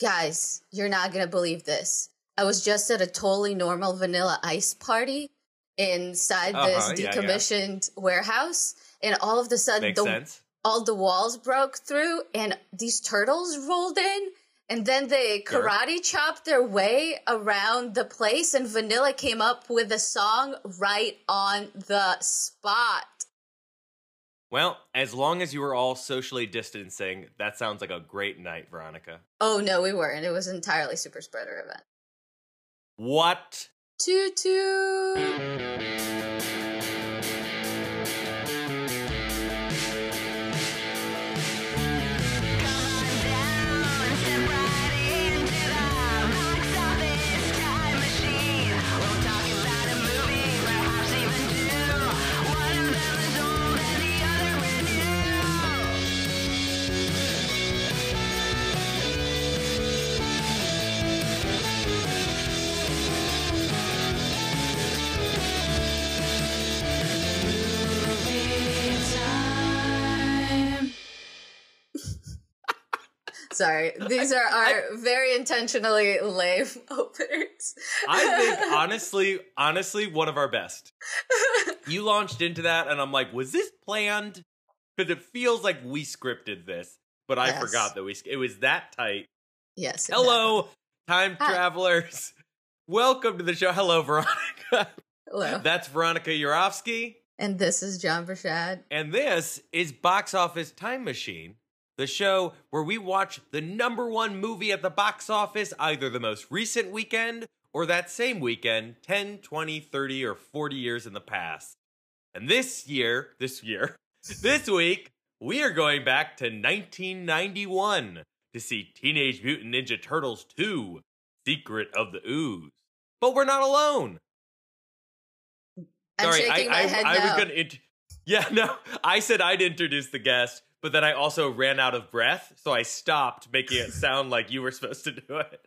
Guys, you're not gonna believe this. I was just at a totally normal vanilla ice party inside this Uh-huh, yeah, yeah. decommissioned warehouse, and all of a sudden the all the walls broke through and these turtles rolled in and then they Sure. karate chopped their way around the place and vanilla came up with a song right on the spot Well, as long as you were all socially distancing, that sounds like a great night, Veronica. oh no we weren't it was an entirely super spreader event What? toot toot sorry these are our very intentionally lame openers I think honestly, honestly, one of our best. You launched into that, and I'm like, was this planned? Because it feels like we scripted this, but I Yes. forgot that we. It was that tight. yes Hello, time Hi. travelers. Welcome to the show. Hello, Veronica. hello That's Veronica Yurovsky. and this is john Brashad. And this is Box Office Time Machine, the show where we watch the number one movie at the box office either the most recent weekend or that same weekend 10, 20, 30, or 40 years in the past. And this year, this year, this week, we are going back to 1991 to see Teenage Mutant Ninja Turtles 2 Secret of the Ooze. But we're not alone. i'm Sorry, I, I, I was gonna. Int- yeah, no, I said I'd introduce the guest, but then I also ran out of breath, so I stopped, making it sound like you were supposed to do it.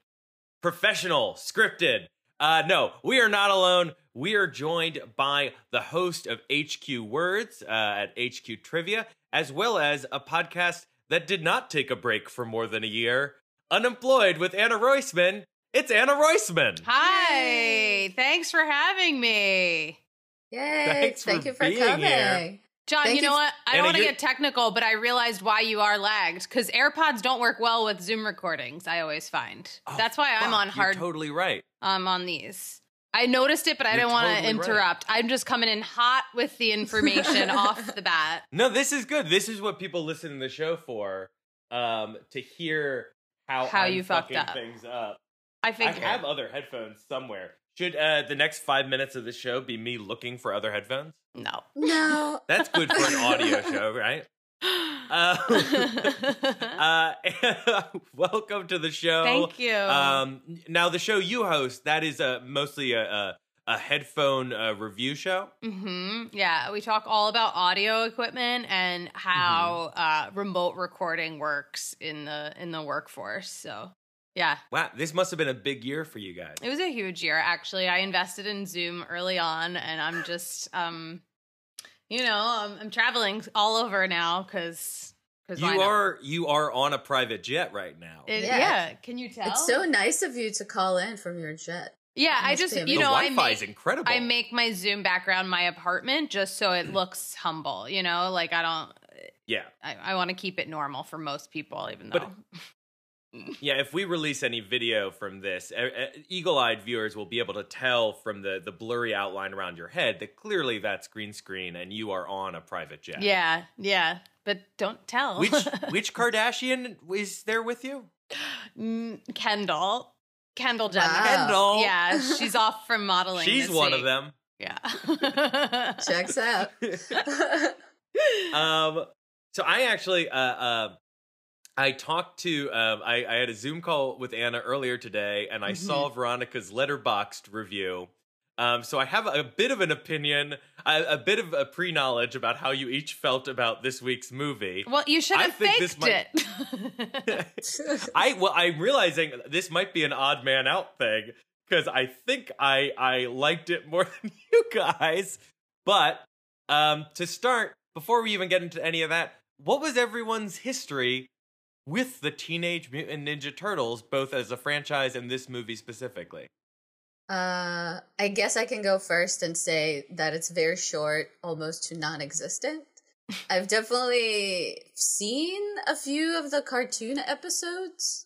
Professional, scripted. Uh, no, we are not alone. We are joined by the host of HQ Words uh, at HQ Trivia, as well as a podcast that did not take a break for more than a year. Unemployed with Anna Roisman. It's Anna Roisman. Hi, thanks for having me. Yay! Thanks Thank for you for being coming. here. John, Thank you you know f- what? I Anna, don't want to get technical, but I realized why you are lagged because AirPods don't work well with Zoom recordings. I always find Oh, that's why I'm fuck, on you're hard. totally right. I'm on these. I noticed it, but I You're didn't want to totally right. interrupt. I'm just coming in hot with the information off the bat. No, this is good. This is what people listen to the show for. Um, to hear how How I'm you fucked up. things up. I think I have other headphones somewhere. Should uh, the next five minutes of the show be me looking for other headphones? no. No. That's good for an audio show, right? Uh, uh, welcome to the show. Thank you. Um, now the show you host that is uh, mostly a a, a headphone uh, review show. hmm Yeah, we talk all about audio equipment and how Mm-hmm. uh, remote recording works in the in the workforce. So, yeah, Wow, this must have been a big year for you guys. it was a huge year. Actually, I invested in Zoom early on, and I'm just, um, you know, I'm, I'm traveling all over now because because You are you are on a private jet right now. yeah. Yeah. Can you tell? It's so nice of you to call in from your jet. yeah. I just you know I Wi-Fi is make incredible. I make my Zoom background my apartment just so it looks humble. You know, like I don't. yeah, I, I want to keep it normal for most people, even though. But- yeah. If we release any video from this, uh, uh, eagle-eyed viewers will be able to tell from the the blurry outline around your head that clearly that's green screen and you are on a private jet. Yeah, yeah, but don't tell. Which which Kardashian is there with you? Mm, Kendall, Kendall Jenner. Wow. Kendall. Yeah, she's off from modeling. She's this one of them. Yeah. Checks out. um so i actually uh uh i talked to um i i had a zoom call with anna earlier today and i saw veronica's Letterboxd review. Um so i have a bit of an opinion a, a bit of a pre-knowledge about how you each felt about this week's movie. Well, you should I have think this faked might- it. i well i'm realizing this might be an odd man out thing because i think i i liked it more than you guys. But um to start before we even get into any of that what was everyone's history with the Teenage Mutant Ninja Turtles, both as a franchise and this movie specifically? Uh, I guess I can go first and say that it's very short, almost to non existent. I've definitely seen a few of the cartoon episodes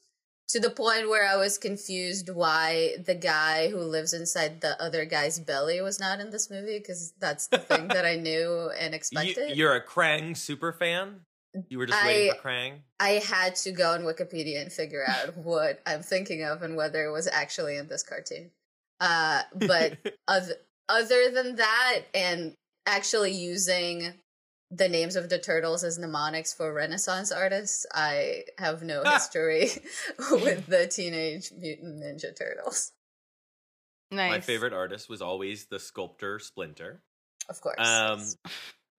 to the point where I was confused why the guy who lives inside the other guy's belly was not in this movie because that's the thing that I knew and expected. You, are a Krang super fan? You were just I- waiting for Krang? I had to go on Wikipedia and figure out what I'm thinking of and whether it was actually in this cartoon. Uh, but other, other than that, and actually using the names of the turtles as mnemonics for Renaissance artists, I have no history with the Teenage Mutant Ninja Turtles. Nice. My favorite artist was always the sculptor Splinter. Of course. Um, yes.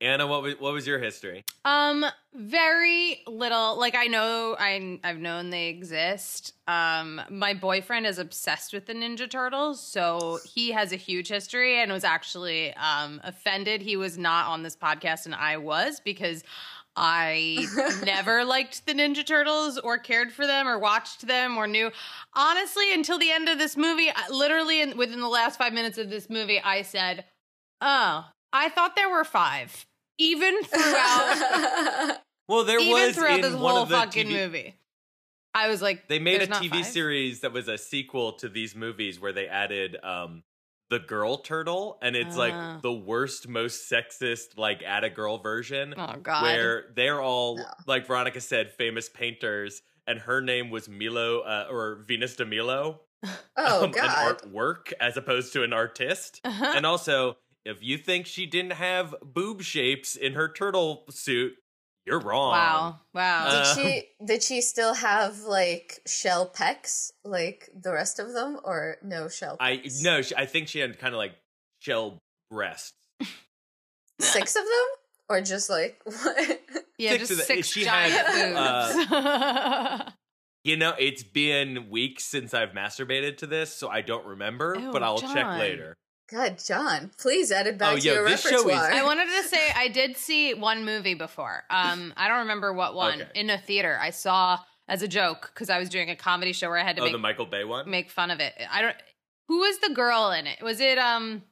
Anna, what was, what was your history? Um, very little. Like I know, I I've known they exist. Um, my boyfriend is obsessed with the Ninja Turtles, so he has a huge history and was actually um offended he was not on this podcast and I was because I never liked the Ninja Turtles or cared for them or watched them or knew. Honestly, until the end of this movie, I- literally in, within the last five minutes of this movie, I said, "Oh, I thought there were five. Even throughout Well, there even was throughout in this one whole of the fucking TV movie. I was like, They made a not TV five?" series that was a sequel to these movies where they added um the girl turtle and it's Ah. like the worst most sexist like add a girl version Oh god. where they're all No. like Veronica said famous painters and her name was Milo uh, or Venus de Milo oh um, God. an artwork as opposed to an artist Uh-huh. and also if you think she didn't have boob shapes in her turtle suit you're wrong wow. Wow. Did Uh, she did she still have like shell pecs like the rest of them or no shell I no she, I think she had kind of like shell breasts Six of them? Or just like what? yeah, six just of the- six she giant had, boobs. You know, it's been weeks since I've masturbated to this, so I don't remember, Ew, but I'll check later. God, John, please add it back Oh, to yo, your this show is- repertoire. I wanted to say I did see one movie before. Um, I don't remember what one Okay. in a theater. I saw as a joke because I was doing a comedy show where I had to Oh, make the Michael Bay one? make fun of it. I don't. Who was the girl in it? Was it um?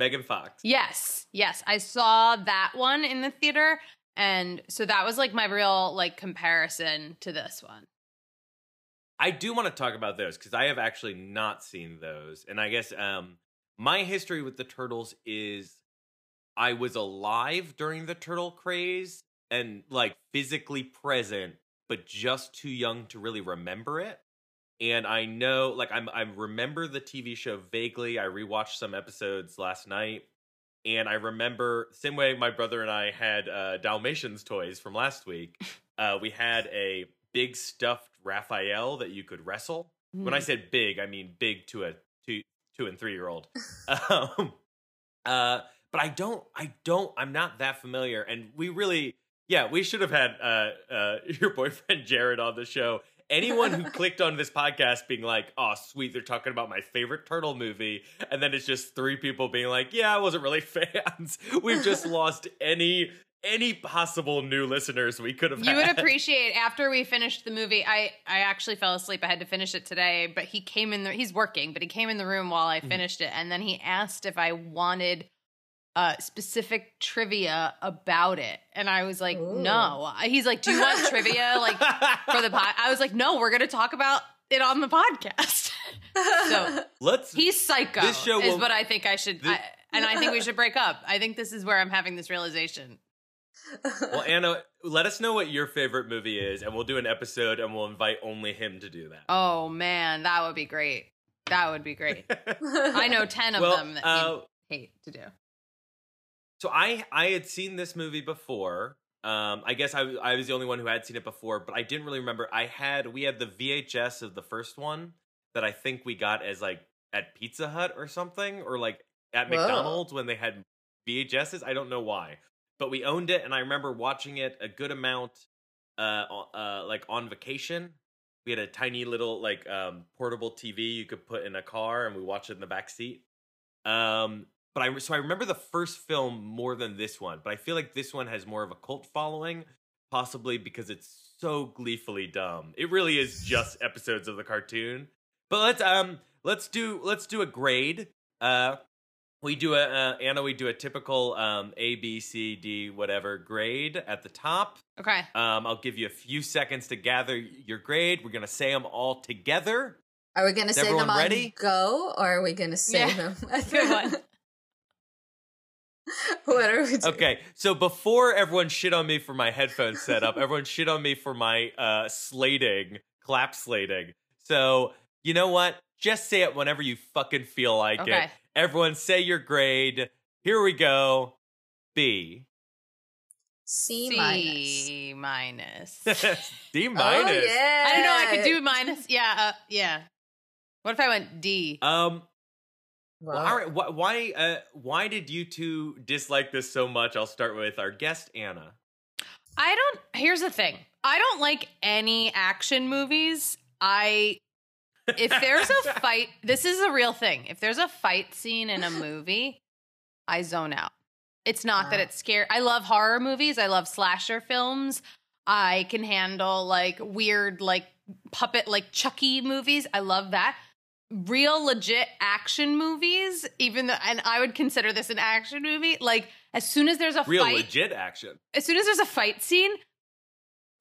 Megan Fox. Yes, yes. I saw that one in the theater, and so that was like my real like comparison to this one. I do want to talk about those because I have actually not seen those. And I guess um my history with the turtles is I was alive during the turtle craze and like physically present, but just too young to really remember it. And I know like I'm I remember the TV show vaguely. I rewatched some episodes last night. And I remember same way my brother and I had uh Dalmatians toys from last week. Uh we had a big stuffed Raphael that you could wrestle. When I Mm. said big, I mean big to a two and three year old. um, uh, but I don't, I don't, I'm not that familiar. And we really, yeah, we should have had uh, uh, your boyfriend Jared on the show. Anyone who clicked on this podcast being like, "Oh, sweet, they're talking about my favorite turtle movie," and then it's just three people being like, "Yeah, I wasn't really fans." We've just lost any any possible new listeners we could have. You would appreciate after we finished the movie. I I actually fell asleep. I had to finish it today, but he came in. The, he's working, but he came in the room while I Mhm. finished it, and then he asked if I wanted uh specific trivia about it, and I was like, Ooh. no. He's like, do you want trivia like for the pod? I was like, no, we're gonna talk about it on the podcast. So- Let's He's psycho. This show is will- what I think I should, Thi- I, and I think we should break up. I think this is where I'm having this realization. Well, Anna, let us know what your favorite movie is, and we'll do an episode, and we'll invite only him to do that. Oh man, that would be great. That would be great. I know ten of well, them that uh, he'd hate to do. so I I had seen this movie before. Um, I guess I I was the only one who had seen it before, but I didn't really remember. I had we had the VHS of the first one that I think we got as like at Pizza Hut or something, or like at Whoa. McDonald's when they had VHSs. I don't know why, but we owned it, and I remember watching it a good amount, uh, uh, like on vacation. We had a tiny little like um portable TV you could put in a car, and we watched it in the back seat. Um, but I so I remember the first film more than this one, but I feel like this one has more of a cult following, possibly because it's so gleefully dumb. It really is just episodes of the cartoon. But let's um let's do let's do a grade. Uh we do a uh, Anna. We do a typical um, A, B, C, D, whatever grade at the top. Okay. Um, I'll give you a few seconds to gather your grade. We're gonna say them all together. Are we going to Is say them everyone on ready? go, or are we going to say Yeah. them? Good one. what are we doing? Okay, so before everyone shit on me for my headphone setup, everyone shit on me for my uh, slating, clap slating. So you know what? Just say it whenever you fucking feel like Okay. it. Everyone, say your grade. Here we go. B. C, minus. C minus. D Oh, minus. yeah. I don't know I could do minus. Yeah, uh, yeah. What if I went D? Um. Wow. Well, all right. Wh- why? Uh, why did you two dislike this so much? I'll start with our guest Anna. I don't. Here's the thing. I don't like any action movies. I if there's a fight, this is a real thing. If there's a fight scene in a movie, I zone out. It's not that ah. it's scary. I love horror movies. I love slasher films. I can handle like weird, like puppet, like Chucky movies. I love that. Real legit action movies, even though, and I would consider this an action movie. Like as soon as there's a Real fight, legit action. as soon as there's a fight scene,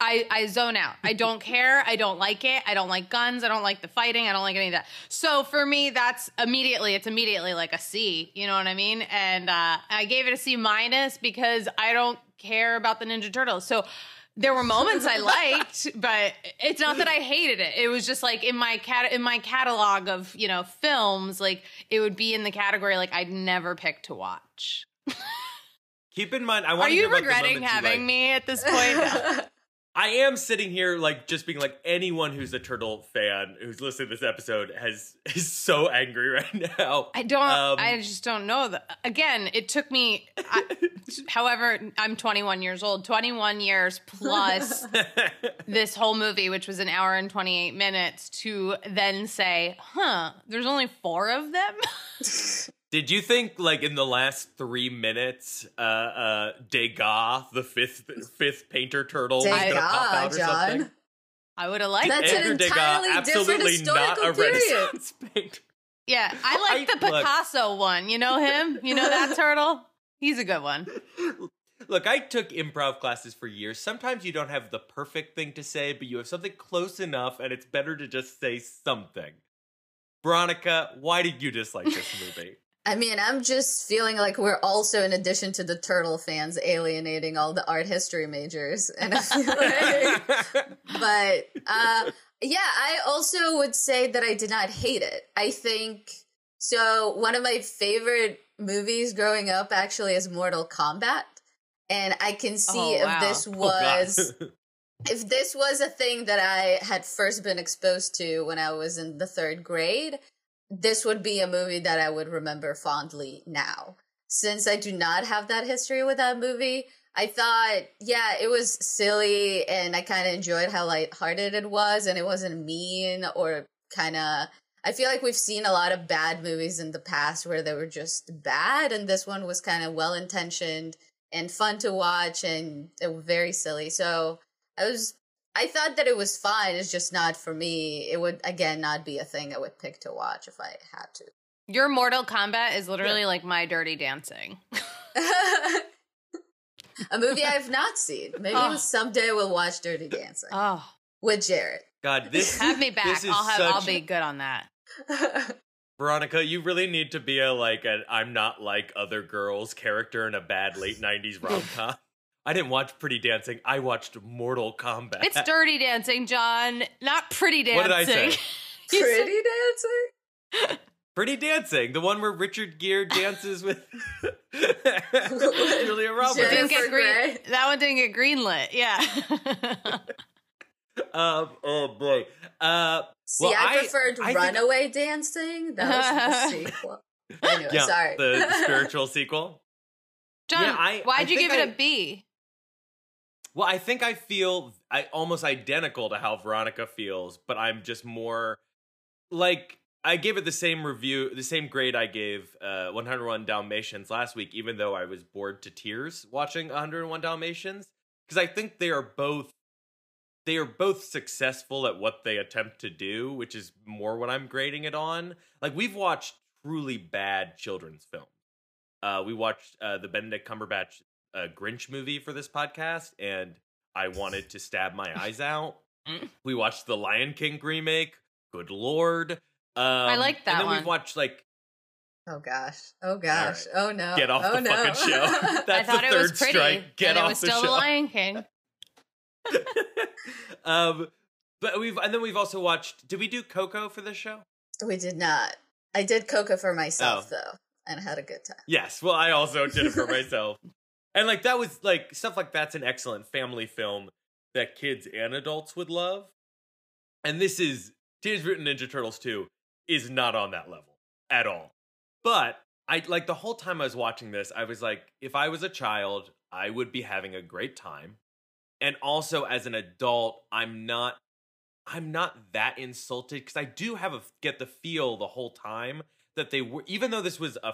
I I zone out. I don't care. I don't like it. I don't like guns. I don't like the fighting. I don't like any of that. So for me, that's immediately. It's immediately like a C. You know what I mean? And uh, I gave it a C minus because I don't care about the Ninja Turtles. So. There were moments I liked, but it's not that I hated it. It was just like in my cat in my catalog of you know films, like it would be in the category like I'd never pick to watch. Keep in mind, I want Are you hear about the regretting moments you having like. me at this point? I am sitting here like just being like anyone who's a turtle fan who's listening to this episode has is so angry right now. I don't. Um, I just don't know. That again, it took me. I, however, I'm 21 years old. 21 years plus this whole movie, which was an hour and 28 minutes, to then say, "Huh, there's only four of them." Did you think like in the last three minutes, uh, uh, Degas, the fifth fifth painter turtle, was gonna pop Degas, out or something? John. I would have liked That's it. an Edgar Degas, entirely different absolutely not a historical period. Renaissance painter. Yeah, I like I- the look. Picasso one. You know him? You know that turtle? He's a good one. Look, I took improv classes for years. Sometimes you don't have the perfect thing to say, but you have something close enough, and it's better to just say something. Veronica, why did you dislike this movie? I mean, I'm just feeling like we're also, in addition to the turtle fans, alienating all the art history majors. And I feel like, but uh, yeah, I also would say that I did not hate it. I think so. One of my favorite movies growing up actually is Mortal Kombat, and I can see Oh, wow. if this Oh, was if this was a thing that I had first been exposed to when I was in the third grade, this would be a movie that I would remember fondly now. Since I do not have that history with that movie, I thought, yeah, it was silly and I kind of enjoyed how lighthearted it was and it wasn't mean or kind of. I feel like we've seen a lot of bad movies in the past where they were just bad, and this one was kind of well intentioned and fun to watch and very silly. So I was I thought that it was fine. It's just not for me. It would again not be a thing I would pick to watch if I had to. Your Mortal Kombat is literally like my Dirty Dancing. a movie I've not seen. Maybe Oh. someday we'll watch Dirty Dancing Oh, with Jared. God, this have me back. This is I'll have. I'll be good on that. Veronica, you really need to be a like a I'm not like other girls character in a bad late '90s rom com. I didn't watch Pretty Dancing. I watched Mortal Kombat. It's Dirty Dancing, John, not Pretty Dancing. What did I say? You said- Pretty Dancing? Pretty Dancing, the one where Richard Gere dances with Julia Roberts. Didn't get green. That one didn't get greenlit. Yeah. Um, oh boy. Uh, See, Well, I I- preferred I think- Runaway Dancing. That was the sequel. Anyway, yeah, sorry. the, the spiritual sequel. John, Yeah, I- why'd I you think give it I- a B? Well, I think I feel I almost identical to how Veronica feels, but I'm just more like I gave it the same review, the same grade I gave uh, 101 Dalmatians last week, even though I was bored to tears watching 101 Dalmatians, because I think they are both they are both successful at what they attempt to do, which is more what I'm grading it on. Like we've watched truly bad children's films. Uh, we watched uh, the Benedict Cumberbatch uh, Grinch movie for this podcast, and I wanted to stab my eyes out. Mm. we watched the Lion King remake. Good lord, um, I like that And then one. we've watched like Oh gosh. Oh gosh. Oh no. get off oh, the no. fucking show. That's I thought the it third was pretty, strike. Get and off it was the still show. the Lion King. um, but we've and then we've also watched. Did we do Coco for this show? we did not. I did Coca for myself Oh. though, and had a good time. Yes. Well, I also did it for myself, and like that was like stuff like that's an excellent family film that kids and adults would love. And this is Teenage Mutant Ninja Turtles two is not on that level at all. But I like the whole time I was watching this, I was like, if I was a child, I would be having a great time. And also as an adult, I'm not I'm not that insulted because I do have a get the feel the whole time that they were even though this was a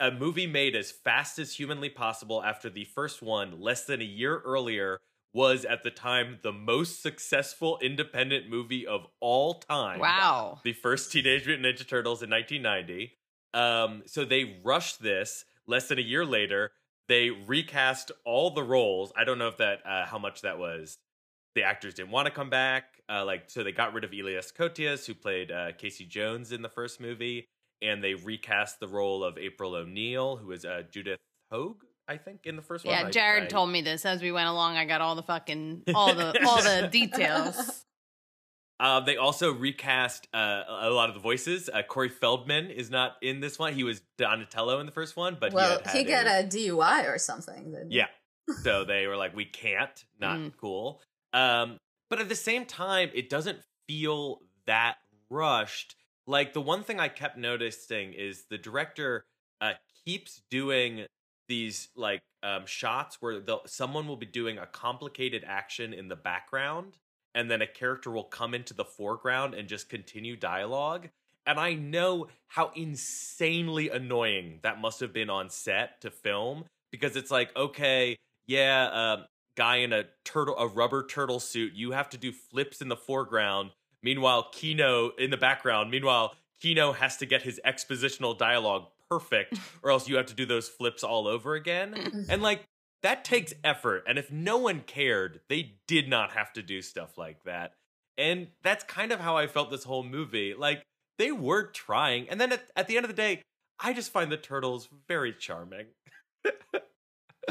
a movie made as fast as humanly possible after the first one less than a year earlier was at the time the most successful independent movie of all time Wow. the first Teenage Mutant Ninja Turtles in 1990. Um, so they rushed this. Less than a year later, they recast all the roles. I don't know if that uh, how much that was. The actors didn't want to come back. Uh, like so, they got rid of Elias Koteas, who played uh, Casey Jones in the first movie, and they recast the role of April O'Neil, who is uh, Judith Hoag, I think, in the first one. Yeah, Jared I- told me this as we went along. I got all the fucking all the all the details. Uh, they also recast uh, a lot of the voices. Uh, Corey Feldman is not in this one. He was Donatello in the first one, but well, he, he, had got a, a DUI or something. didn't yeah. so they were like, we can't, not Mm. cool. Um, but at the same time, it doesn't feel that rushed. Like the one thing I kept noticing is the director uh, keeps doing these like um, shots where someone will be doing a complicated action in the background, and then a character will come into the foreground and just continue dialogue. And I know how insanely annoying that must have been on set to film because it's like, okay, yeah, uh, guy in a turtle, a rubber turtle suit, you have to do flips in the foreground. Meanwhile, Keno in the background. Meanwhile, Keno has to get his expositional dialogue perfect, or else you have to do those flips all over again. And like that takes effort. And if no one cared, they did not have to do stuff like that. And that's kind of how I felt this whole movie. Like they were trying. And then at, at the end of the day, I just find the turtles very charming.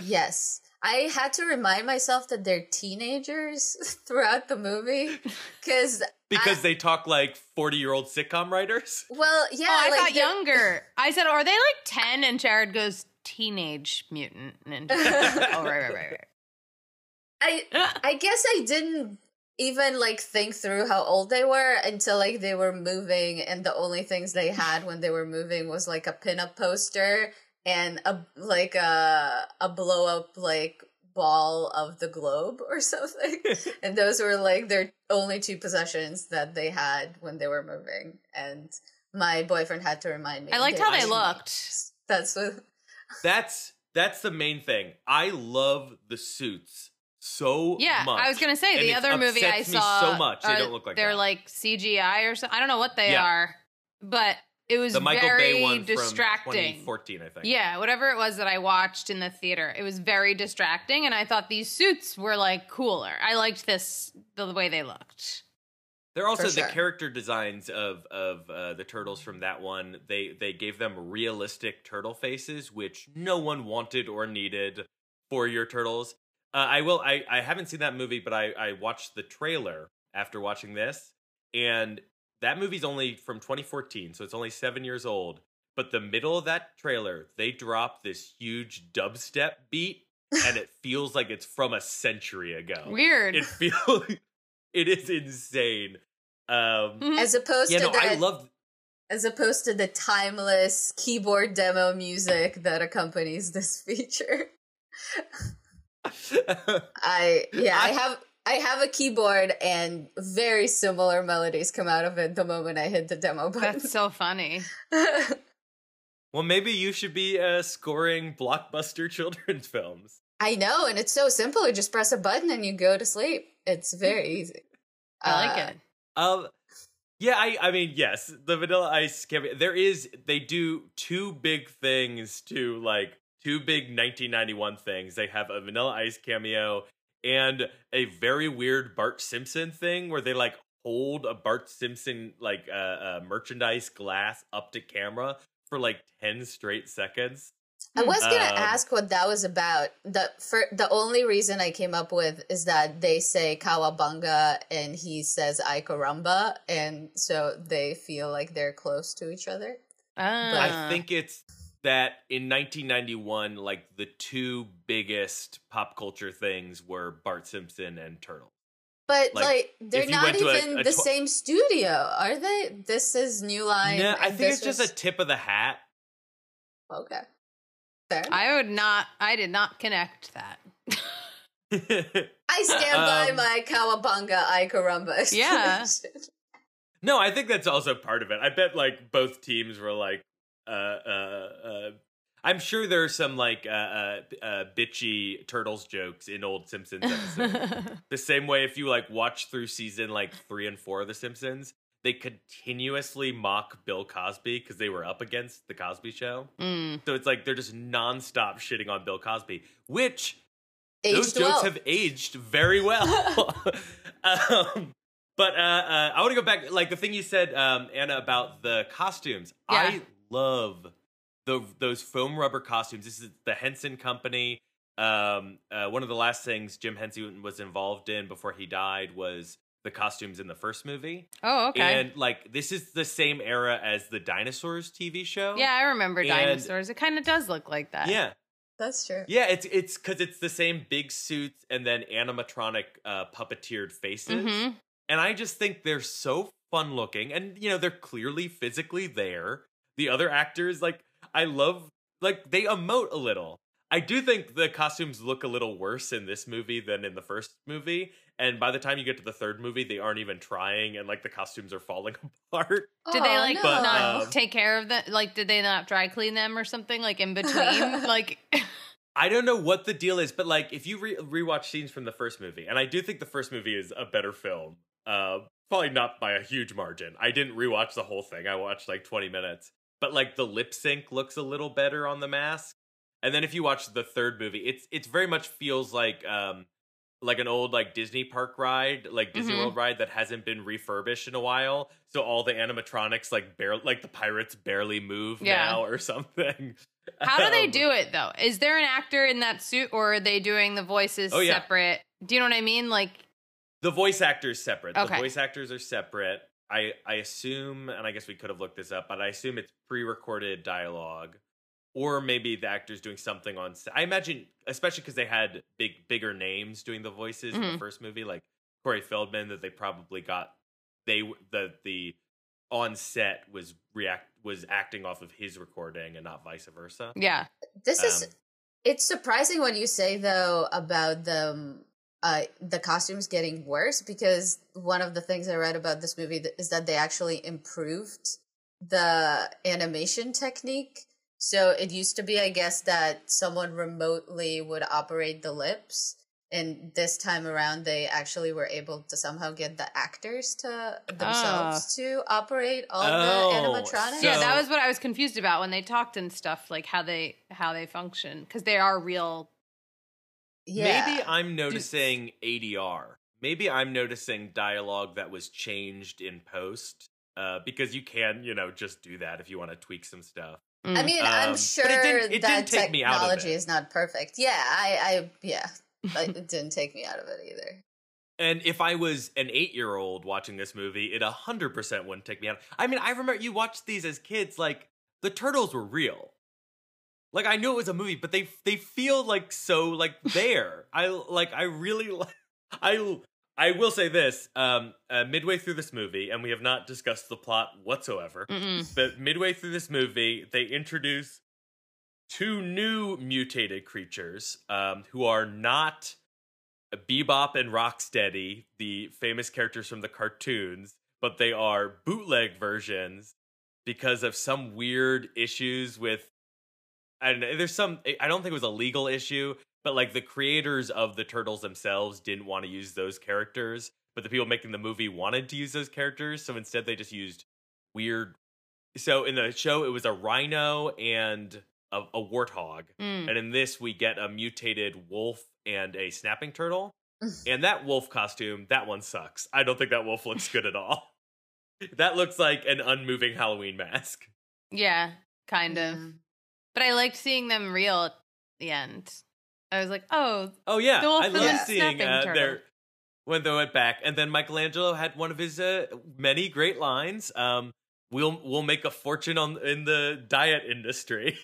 Yes. I had to remind myself that they're teenagers throughout the movie because Because they talk like 40 year old sitcom writers. well, oh, yeah, oh, I like thought younger. I said, are they like ten? And Jared goes, teenage mutant ninja. oh, right, right, right, I right. I guess I didn't even like think through how old they were until like they were moving and the only things they had when they were moving was like a pinup poster and a like a a blow up like ball of the globe or something. and those were like their only two possessions that they had when they were moving and my boyfriend had to remind me. I liked they're how they teenagers. looked. That's what That's that's the main thing. I love the suits so Yeah, much. I was gonna say And the other movie I saw so much. They are- don't look like they're that. like CGI or something. I don't know what they Yeah. are, but it was the Michael very Bay one distracting. from 2014, I think. Yeah, whatever it was that I watched in the theater, it was very distracting, and I thought these suits were like cooler. I liked this the way they looked. They're also For the character designs of of uh, the turtles from that one. They they gave them realistic turtle faces, which no one wanted or needed for your turtles. Uh, I will. I I haven't seen that movie, but I I watched the trailer after watching this, and that movie's only from 2014, so it's only seven years old. But the middle of that trailer, they drop this huge dubstep beat, and it feels like it's from a century ago. Weird. It feels. it is insane. Um, Mhm. as opposed yeah, to no, that I love. as opposed to the timeless keyboard demo music that accompanies this feature. I yeah, I, I- have I have a keyboard and very similar melodies come out of it the moment I hit the demo button. That's so funny. well, maybe you should be uh, scoring blockbuster children's films. I know, and it's so simple. You just press a button and you go to sleep. It's very easy. I like Uh, it. Um, yeah, I, I mean, yes, the Vanilla Ice cameo. There is, they do two big things to like two big 1991 things. They have a Vanilla Ice cameo and a very weird Bart Simpson thing where they like hold a Bart Simpson like uh, uh merchandise glass up to camera for like 10 straight seconds. I was gonna Um, ask what that was about. The for the only reason I came up with is that they say Cowabunga and he says Ay Caramba, and so they feel like they're close to each other. Ah. I think it's that in 1991, like the two biggest pop culture things were Bart Simpson and Turtle. But Like, like, they're not went to a- even a the tw- same studio, are they? This is New Line. No, I think this it's just a tip of the hat. okay. Fair. I would not. I did not connect that. I stand by Um, my Cowabunga Ay Caramba. Yeah. no, I think that's also part of it. I bet like both teams were like, uh, uh, uh, I'm sure there's some like uh, uh, uh, bitchy turtles jokes in old Simpsons episodes. the same way if you like watch through season like three and four of The Simpsons, they continuously mock Bill Cosby because they were up against the Cosby Show. Mm. So it's like they're just nonstop shitting on Bill Cosby, which Aged those jokes well. have aged very well. um, but uh, uh, I want to go back, like the thing you said, um, Anna, about the costumes. Yeah. I love the those foam rubber costumes. This is the Henson Company. Um, uh, one of the last things Jim Henson was involved in before he died was the costumes in the first movie. Oh, okay. And like this is the same era as the Dinosaurs TV show. yeah, I remember and- dinosaurs. It kind of does look like that. Yeah. That's true. Yeah, it's it's because it's the same big suits and then animatronic uh, puppeteered faces, hmm and I just think they're so fun looking, and you know they're clearly physically there. The other actors, like I love, like they emote a little. I do think the costumes look a little worse in this movie than in the first movie, and by the time you get to the third movie, they aren't even trying, and like the costumes are falling apart. Did they Oh, like no. But, not um, take care of them? Like, did they not dry clean them or something? Like in between? like, I don't know what the deal is, but like if you re- rewatch scenes from the first movie, and I do think the first movie is a better film, uh, probably not by a huge margin. I didn't rewatch the whole thing; I watched like twenty minutes, but like the lip sync looks a little better on the mask. And then if you watch the third movie, it's it's very much feels like um like an old like Disney park ride, like Disney Mhm. World ride that hasn't been refurbished in a while. So all the animatronics like bare like the pirates barely move Yeah. now or something. how do they Um, do it though? Is there an actor in that suit, or are they doing the voices Oh, yeah. separate? Do you know what I mean? Like, The voice actors separate. Okay. The voice actors are separate. I I assume, and I guess we could have looked this up, but I assume it's pre-recorded dialogue, or maybe the actors doing something on. set. I imagine, especially because they had big bigger names doing the voices in Mhm. the first movie, like Corey Feldman, that they probably got. They the the on set was react was acting off of his recording and not vice versa. yeah, This is Um, it's surprising when you say though about the uh the costumes getting worse because one of the things I read about this movie is that they actually improved the animation technique. So it used to be, I guess, that someone remotely would operate the lips. And this time around, they actually were able to somehow get the actors to themselves to operate all Oh, the animatronics. yeah. That was what I was confused about when they talked and stuff, like how they how they function because they are real. Yeah. Maybe I'm noticing ADR. Maybe I'm noticing dialogue that was changed in post. Uh, because you can, you know, just do that if you want to tweak some stuff. Mm. I mean, Um, I'm but it sure didn't- it that didn't take me out of technology it. is not perfect. Yeah, I, I yeah, but it didn't take me out of it either. And if I was an eight year old watching this movie, it 100% wouldn't take me out. I mean, I remember you watched these as kids, like, the turtles were real. Like, I knew it was a movie, but they they feel like so, like, there. I, like, I really, li- I, I will say this, um, uh, midway through this movie, and we have not discussed the plot whatsoever, Mm-mm. but midway through this movie, they introduce two new mutated creatures um, who are not Bebop and Rocksteady, the famous characters from the cartoons, but they are bootleg versions because of some weird issues with. And there's some. I don't think it was a legal issue, but like the creators of the turtles themselves didn't want to use those characters, but the people making the movie wanted to use those characters, so instead they just used weird. So in the show, it was a rhino and a, a warthog, Mm. and in this we get a mutated wolf and a snapping turtle. and that wolf costume, that one sucks. I don't think that wolf looks good at all. That looks like an unmoving Halloween mask. Yeah, kind of. Yeah. But I liked seeing them real at the end. I was like, oh, Oh yeah, The I love seeing uh, their when they went back, and then Michelangelo had one of his uh, many great lines. Um, we'll we'll make a fortune on in the diet industry.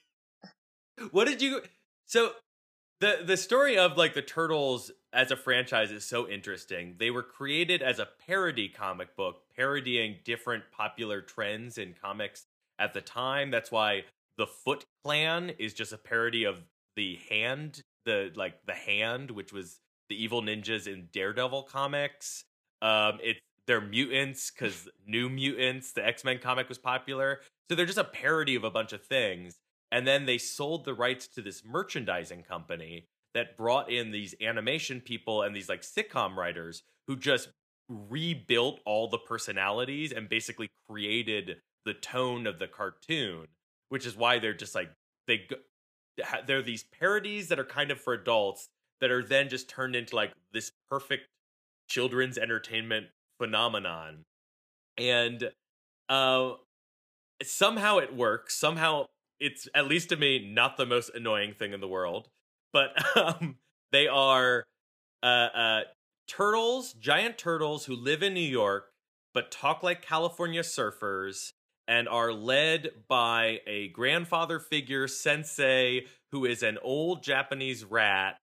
what did you? So the the story of like the turtles as a franchise is so interesting. They were created as a parody comic book, parodying different popular trends in comics at the time. That's why the Foot Clan is just a parody of the Hand, the like the Hand, which was the evil ninjas in Daredevil comics. Um, it's they're mutants because New Mutants, the X Men comic, was popular. So they're just a parody of a bunch of things. And then they sold the rights to this merchandising company that brought in these animation people and these like sitcom writers who just rebuilt all the personalities and basically created the tone of the cartoon, which is why they're just like they they're these parodies that are kind of for adults that are then just turned into like this perfect children's entertainment phenomenon. And uh somehow it works. Somehow it's at least to me not the most annoying thing in the world. But um they are uh uh turtles, giant turtles who live in New York but talk like California surfers and are led by a grandfather figure sensei who is an old Japanese rat.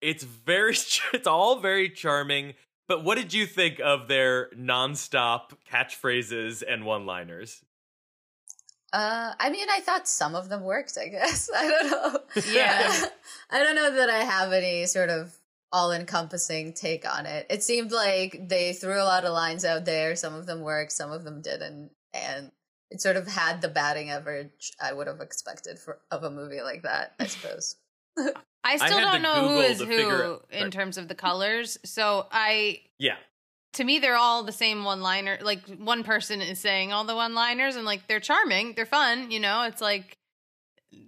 It's very it's all very charming. But what did you think of their nonstop catchphrases and one-liners? Uh, I mean, I thought some of them worked. I guess I don't know. Yeah. I don't know that I have any sort of all-encompassing take on it. It seemed like they threw a lot of lines out there. Some of them worked, some of them didn't, and it sort of had the batting average I would have expected for of a movie like that. I suppose. I still had don't know who Google is to who out- in Sorry. terms of the colors. So I, Yeah. to me, they're all the same one liner. Like one person is saying all the one liners, and like they're charming, they're fun. You know, it's like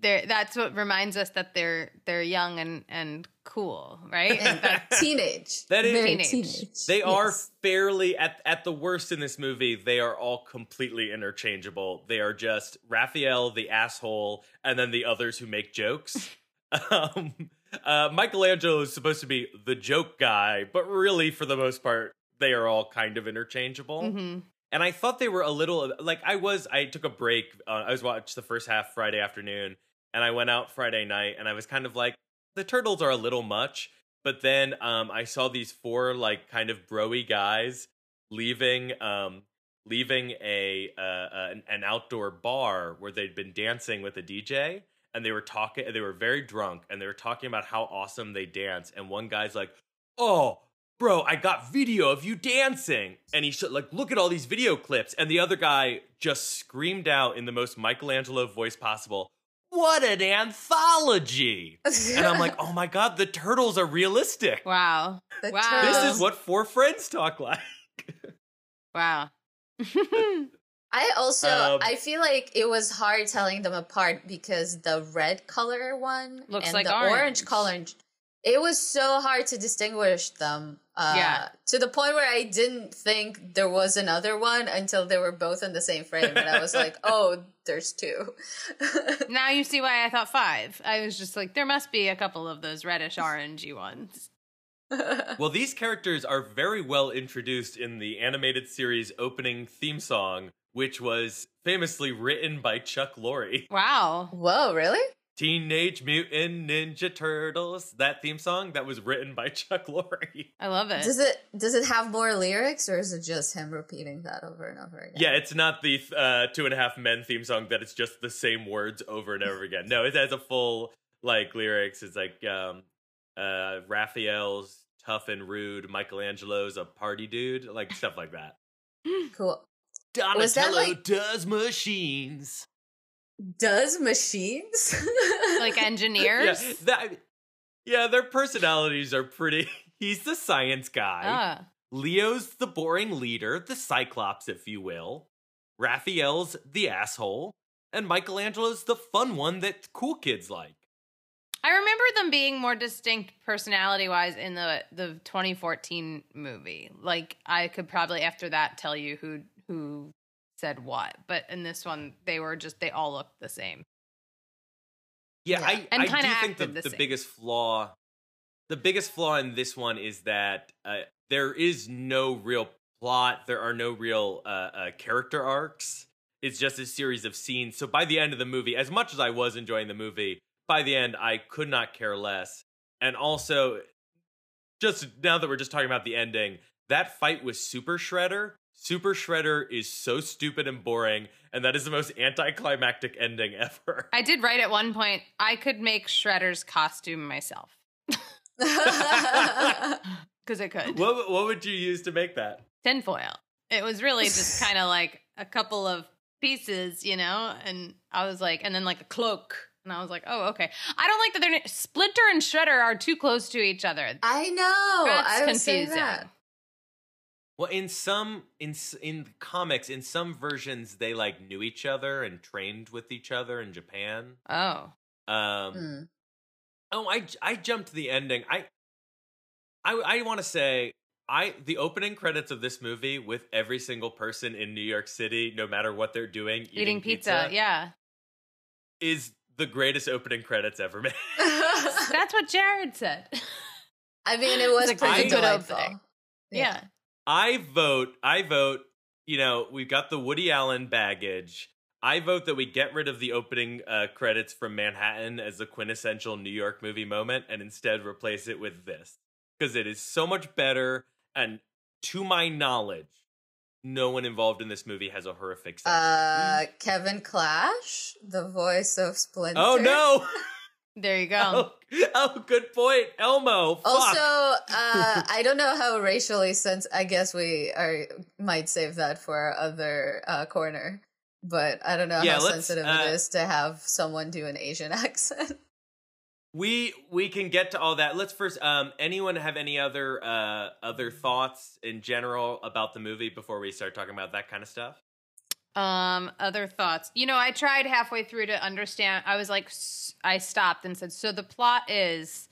they're that's what reminds us that they're they're young and and cool, right? And That- teenage. That is- Very Teenage. teenage. They are fairly at at the worst in this movie. They are all completely interchangeable. They are just Raphael, the asshole, and then the others who make jokes. um, uh, Michelangelo is supposed to be the joke guy, but really, for the most part, they are all kind of interchangeable. Mhm. And I thought they were a little like I was. I took a break. Uh, I was watched the first half Friday afternoon, and I went out Friday night, and I was kind of like, the turtles are a little much. But then um, I saw these four like kind of broy guys leaving um, leaving a uh, uh, an, an outdoor bar where they'd been dancing with a DJ, and they were talking. They were very drunk, and they were talking about how awesome they dance. And one guy's like, "Oh." Bro, I got video of you dancing. And he should like look at all these video clips. And the other guy just screamed out in the most Michelangelo voice possible, What an anthology! And I'm like, oh my god, the turtles are realistic. Wow, The Wow. This is what four friends talk like. wow. I also Um, I feel like it was hard telling them apart because the red color one Looks and like the orange. orange color it was so hard to distinguish them. Uh, Yeah. To the point where I didn't think there was another one until they were both in the same frame, and I was like, "Oh, there's two. now you see why I thought five. I was just like, there must be a couple of those reddish orangey ones. Well, these characters are very well introduced in the animated series opening theme song, which was famously written by Chuck Lorre. Wow. Whoa, really? Teenage Mutant Ninja Turtles, that theme song that was written by Chuck Lorre. I love it. Does it does it have more lyrics, or is it just him repeating that over and over again? Yeah, it's not the uh, Two and a Half Men theme song that it's just the same words over and over again. No, it has a full like lyrics. It's like um, uh, Raphael's tough and rude, Michelangelo's a party dude, like stuff like that. Cool. Donatello Was that, like- does machines. Does machines? like engineers? Yeah, that, Yeah, their personalities are pretty. He's the science guy. Ah. Leo's the boring leader, the Cyclops, if you will. Raphael's the asshole. And Michelangelo's the fun one that cool kids like. I remember them being more distinct personality wise in the the 2014 movie. Like I could probably after that tell you who who said what, but in this one they were just they all looked the same. Yeah, Yeah. I, And I do kinda think the, acted the the biggest flaw the biggest flaw in this one is that uh, there is no real plot. There are no real uh, uh, character arcs. It's just a series of scenes. So by the end of the movie, as much as I was enjoying the movie, by the end I could not care less. And also, just now that we're just talking about the ending, that fight with Super Shredder. Super Shredder is so stupid and boring, and that is the most anticlimactic ending ever. I did write at one point I could make Shredder's costume myself because I could. what what would you use to make that? tinfoil. It was really just kind of like a couple of pieces, you know, and I was like, and then like a cloak. And I was like, oh, okay. I don't like that they're Splinter and Shredder are too close to each other. I know. That's I was saying confusing. that. Well, in some in in comics, in some versions, they like knew each other and trained with each other in Japan. Oh, Um, Hmm. Oh, I I jumped to the ending. I I I want to say I the opening credits of this movie with every single person in New York City, no matter what they're doing, eating, eating, pizza. Yeah, is the greatest opening credits ever made. that's what Jared said. I mean, it was It's a pretty good delightful. opening. yeah. I vote. I vote. You know, we've got the Woody Allen baggage. I vote that we get rid of the opening uh, credits from Manhattan as the quintessential New York movie moment, and instead replace it with this because it is so much better. And to my knowledge, no one involved in this movie has a horrific sense. Uh, Kevin Clash, the voice of Splinter. oh no! There you go. oh, oh, good point, Elmo. Fuck. Also, uh, I don't know how racially sense. I guess we are might save that for our other uh, corner, but I don't know Yeah, how sensitive uh, it is to have someone do an Asian accent. We we can get to all that. Let's first. Um, anyone have any other uh other thoughts in general about the movie before we start talking about that kind of stuff? Um, other thoughts. You know, I tried halfway through to understand. I was like, I stopped and said, so the plot is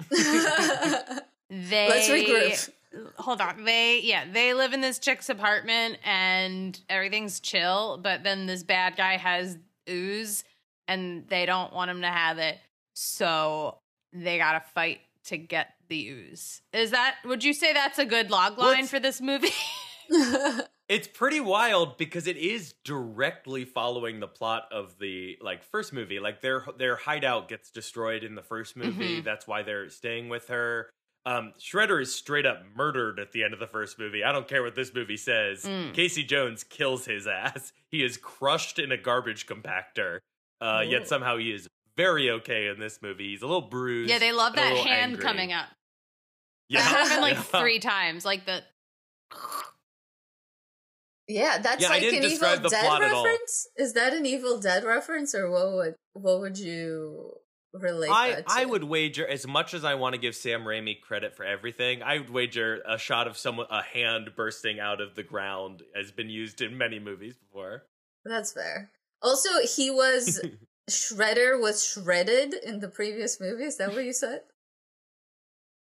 they Let's regroup. hold on they yeah they live in this chick's apartment and everything's chill but then this bad guy has ooze and they don't want him to have it so they gotta fight to get the ooze is that would you say that's a good log line Let's- for this movie It's pretty wild because it is directly following the plot of the like first movie. Like their their hideout gets destroyed in the first movie. Mhm. That's why they're staying with her. Um, Shredder is straight up murdered at the end of the first movie. I don't care what this movie says. Mm. Casey Jones kills his ass. He is crushed in a garbage compactor. Uh, yet somehow he is very okay in this movie. He's a little bruised. yeah they love that hand angry. coming up Yeah, that happened like Yeah. three times like the yeah, that's Yeah, I like didn't an Evil the Dead plot at all. reference. Is that an Evil Dead reference, or what would what would you relate I, that to? I would wager as much as I want to give Sam Raimi credit for everything. I would wager a shot of someone a hand bursting out of the ground has been used in many movies before. That's fair. Also, he was Shredder was shredded in the previous movie. Is that what you said?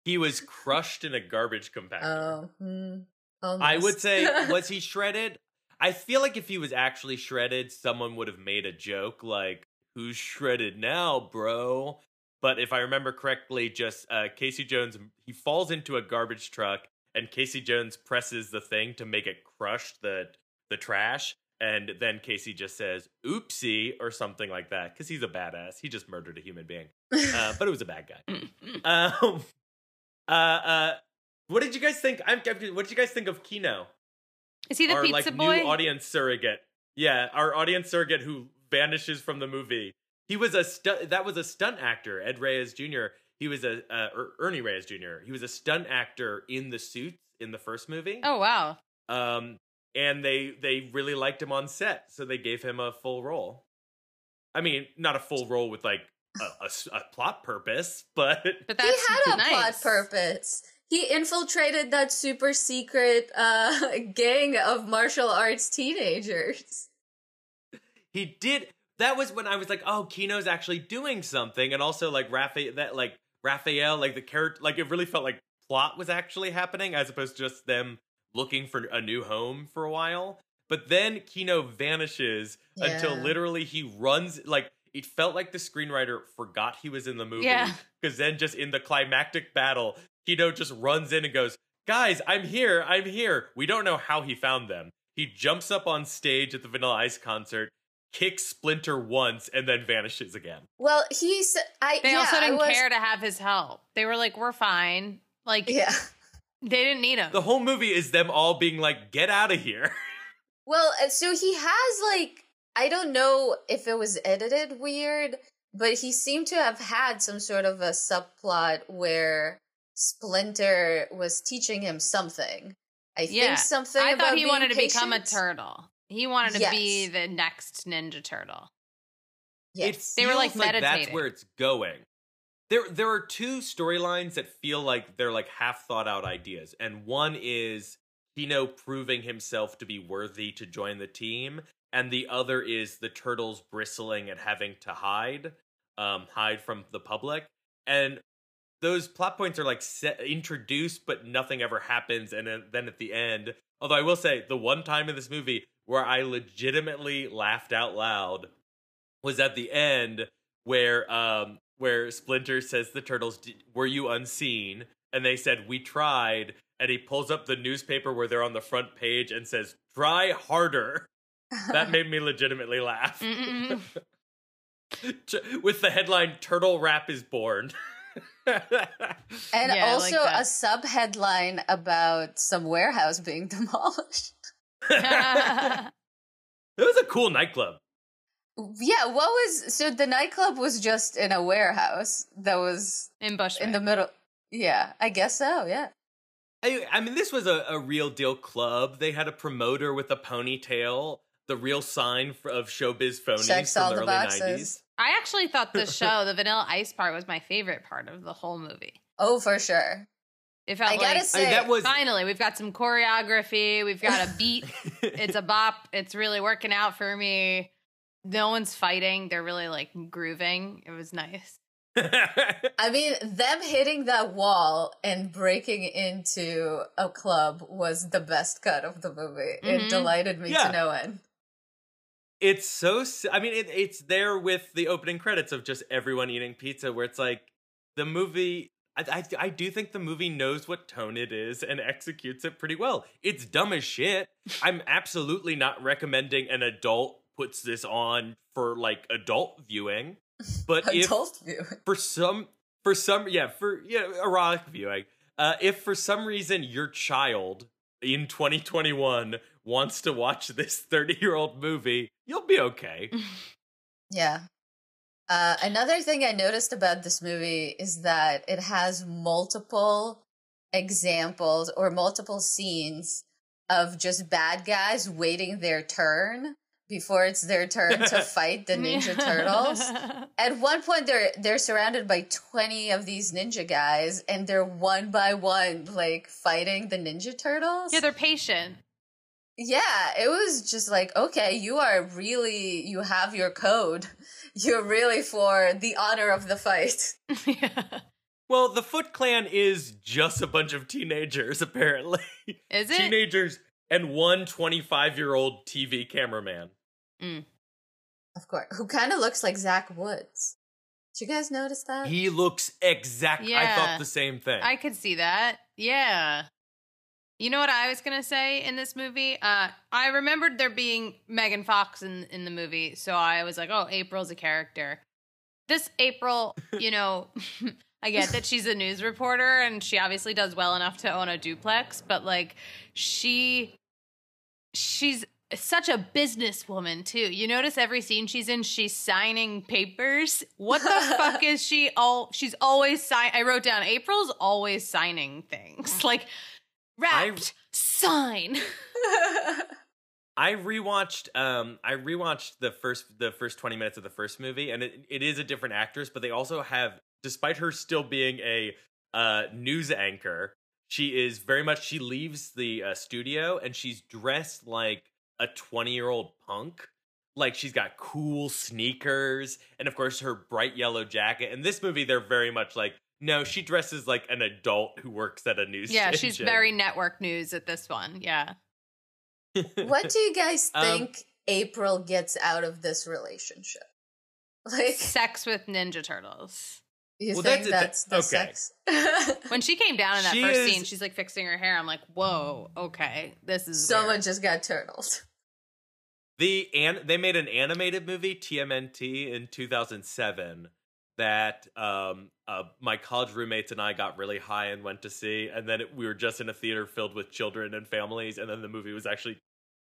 he was crushed in a garbage compactor. Oh, hmm. I would say was he shredded? I feel like if he was actually shredded, someone would have made a joke like "Who's shredded now, bro?" But if I remember correctly, just uh, Casey Jones he falls into a garbage truck, and Casey Jones presses the thing to make it crush the the trash, and then Casey just says "Oopsie" or something like that because he's a badass. He just murdered a human being, uh, but it was a bad guy. Um, uh, uh, what did you guys think? I'm. What did you guys think of Keno? is he the our pizza like boy new audience surrogate. Yeah, our audience surrogate who vanishes from the movie. He was a stu- that was a stunt actor, Ed Reyes Jr. He was a uh, Er- Ernie Reyes Jr. He was a stunt actor in the suits in the first movie. oh wow Um, and they they really liked him on set, so they gave him a full role. I mean, not a full role with like a, a, a plot purpose, but But he that's had a nice. plot purpose. He infiltrated that super secret uh, gang of martial arts teenagers. he did. That was when I was like, oh, Keno's actually doing something, and also like Raphael, that like Raphael, like the character, like it really felt like plot was actually happening as opposed to just them looking for a new home for a while. But then Keno vanishes until literally he runs like it felt like the screenwriter forgot he was in the movie. Yeah. Because then just in the climactic battle, Keno just runs in and goes, Guys, I'm here, I'm here. We don't know how he found them. He jumps up on stage at the Vanilla Ice concert, kicks Splinter once, and then vanishes again. Well, he's I. They yeah, also didn't was- care to have his help. They were like, "We're fine." Like, Yeah. they didn't need him. The whole movie is them all being like, Get out of here. Well, uh, so he has like I don't know if it was edited weird, but he seemed to have had some sort of a subplot where Splinter was teaching him something. I Yeah. think something. I about thought he being wanted to become a turtle. He wanted to be the next Ninja Turtle. Yes. It They were, like, feels that's where it's going. There, there are two storylines that feel like they're like half thought out ideas, and one is Keno proving himself to be worthy to join the team, and the other is the turtles bristling and having to hide, um, hide from the public, and those plot points are like set, introduced, but nothing ever happens, and then- then at the end, although I will say the one time in this movie where I legitimately laughed out loud was at the end where um where Splinter says the turtles were you unseen? And they said we tried. And he pulls up the newspaper where they're on the front page and says try harder. That made me legitimately laugh. With the headline turtle rap is born and Yeah, also like a sub headline about some warehouse being demolished. it was a cool nightclub Yeah, what was so the nightclub was just in a warehouse that was in Bushwick. in the middle. Yeah, I guess so. Yeah. I, I mean, this was a, a real deal club. They had a promoter with a ponytail, the real sign for, of showbiz phonies Checks from all the, the early boxes. 90s. I actually thought the show, the Vanilla Ice part, was my favorite part of the whole movie. Oh, for sure. It felt I gotta like I say, mean, that was finally we've got some choreography, we've got a beat. it's a bop. It's really working out for me. No one's fighting. They're really like grooving. It was nice. I mean, them hitting that wall and breaking into a club was the best cut of the movie. Mhm. It delighted me Yeah. to no end. It's so. i mean, it, it's there with the opening credits of just everyone eating pizza, where it's like the movie. I, I, I do think the movie knows what tone it is and executes it pretty well. It's dumb as shit. I'm absolutely not recommending an adult puts this on for like adult viewing. But if Adult view. for some for some yeah for yeah erotic viewing uh if for some reason your child in 2021 wants to watch this 30 year old movie you'll be okay Yeah. Uh, another thing I noticed about this movie is that it has multiple examples or multiple scenes of just bad guys waiting their turn before it's their turn to fight the Ninja Turtles. At one point, they're they're surrounded by twenty of these ninja guys, and they're one by one like fighting the Ninja Turtles. yeah, they're patient. Yeah, it was just like, okay, you are really, you have your code. You're really for the honor of the fight. yeah. well the foot clan is just a bunch of teenagers apparently Is it? teenagers and one 25 year old tv cameraman mm. Of course. Who kind of looks like Zach Woods. Did you guys notice that? he looks exact i thought the same thing I could see that. Yeah. You know what I was gonna say in this movie? Uh, I remembered there being Megan Fox in in the movie, so I was like, "Oh, April's a character." This April, you know, I get that she's a news reporter and she obviously does well enough to own a duplex, but like, she, she's such a businesswoman too. You notice every scene she's in, she's signing papers. What the fuck is she? All she's always sign. I wrote down April's always signing things like wrapped. Sign. I rewatched um I rewatched the first the first 20 minutes of the first movie and it, it is a different actress but they also have despite her still being a uh news anchor she is very much she leaves the uh, studio and she's dressed like a 20 year old punk. Like she's got cool sneakers and of course her bright yellow jacket. In this movie they're very much like no she dresses like an adult who works at a news station. Yeah, station. she's very network news at this one. Yeah. what do you guys Um, think April gets out of this relationship? Like, Sex with Ninja Turtles. you Well, think that's- that's, the okay. sex? When she came down in that She first is- scene, she's like fixing her hair. I'm like, whoa, okay, this is Someone weird. just got turtled. The an they made an animated movie TMNT in 2007 that um uh my college roommates and I got really high and went to see and then it, we were just in a theater filled with children and families and then the movie was actually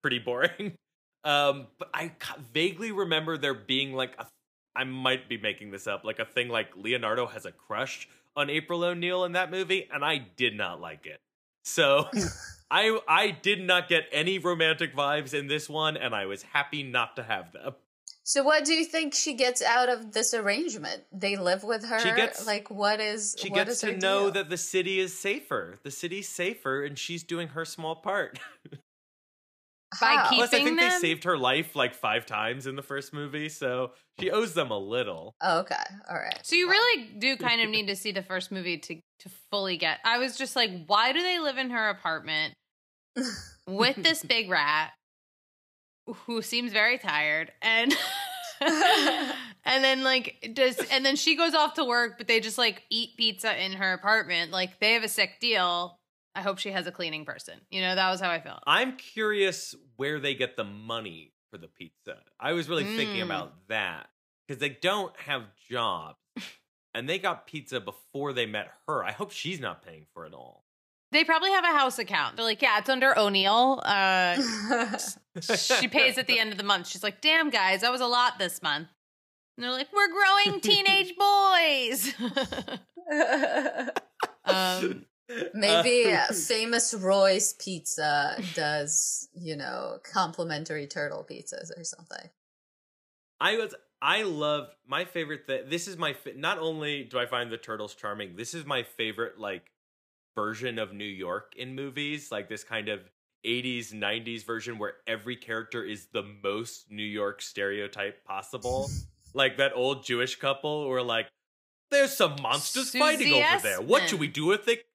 pretty boring. Um but I vaguely remember there being like a I might be making this up like a thing like Leonardo has a crush on April O'Neil in that movie and I did not like it. So I I did not get any romantic vibes in this one, and I was happy not to have them. So, what do you think she gets out of this arrangement? They live with her. She gets- like, what is? She what gets is to know deal? that the city is safer. The city's safer, and she's doing her small part. By How? keep- Plus, I Keeping think they saved her life like five times in the first movie, so she owes them a little. Oh, okay, all right. So you Well, really do kind of need to see the first movie to to fully get. I was just like, why do they live in her apartment with this big rat who seems very tired and and then like does and then she goes off to work, but they just like eat pizza in her apartment. Like they have a sick deal. I hope she has a cleaning person. You know, that was how I felt. I'm curious where they get the money for the pizza. I was really thinking Mm. about that because they don't have jobs, and they got pizza before they met her. I hope she's not paying for it all. They probably have a house account. They're like, yeah, it's under O'Neil. Uh, she pays at the end of the month. She's like, damn, guys, that was a lot this month. And they're like, we're growing teenage boys. um, Maybe Uh, famous Roy's Pizza does, you know, complimentary turtle pizzas or something. I was I loved my favorite thing. This is my fa- not only do I find the turtles charming. This is my favorite like version of New York in movies, like this kind of 80s 90s version where every character is the most New York stereotype possible. like that old Jewish couple who are like there's some monsters Susie fighting over there. What should we do with it?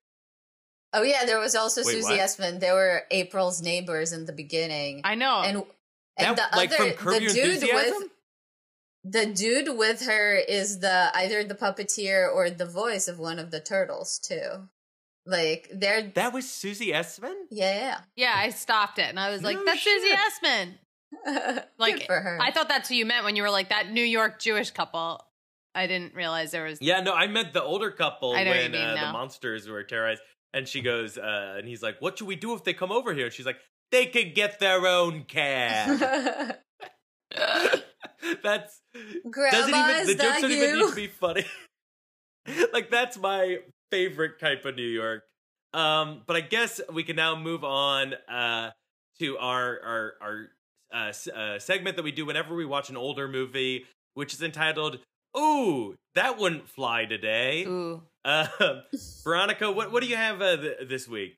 Oh yeah, there was also Wait, Susie what? Essman. They were April's neighbors in the beginning, I know. and and That- the like other from Curb the Your dude Enthusiasm? with the dude with her is the either the puppeteer or the voice of one of the turtles too. Like they're That was Susie Essman? yeah yeah, I stopped it and I was like, No that's Susie shit. Essman. Like, Good for her. I thought that's who you meant when you were like, that New York Jewish couple. I didn't realize there was. Yeah, no, I meant the older couple I know what you when mean uh, the monsters were terrorized. And she goes, uh, and he's like, "What should we do if they come over here?" And she's like, "They could get their own cab." that's Grandma, doesn't even the that jokes don't even need to be funny. like that's my favorite type of New York. Um, but I guess we can now move on uh, to our our our uh, uh, segment that we do whenever we watch an older movie, which is entitled "Ooh, that wouldn't fly today." Ooh. Uh, Veronica, what what do you have uh, th- this week?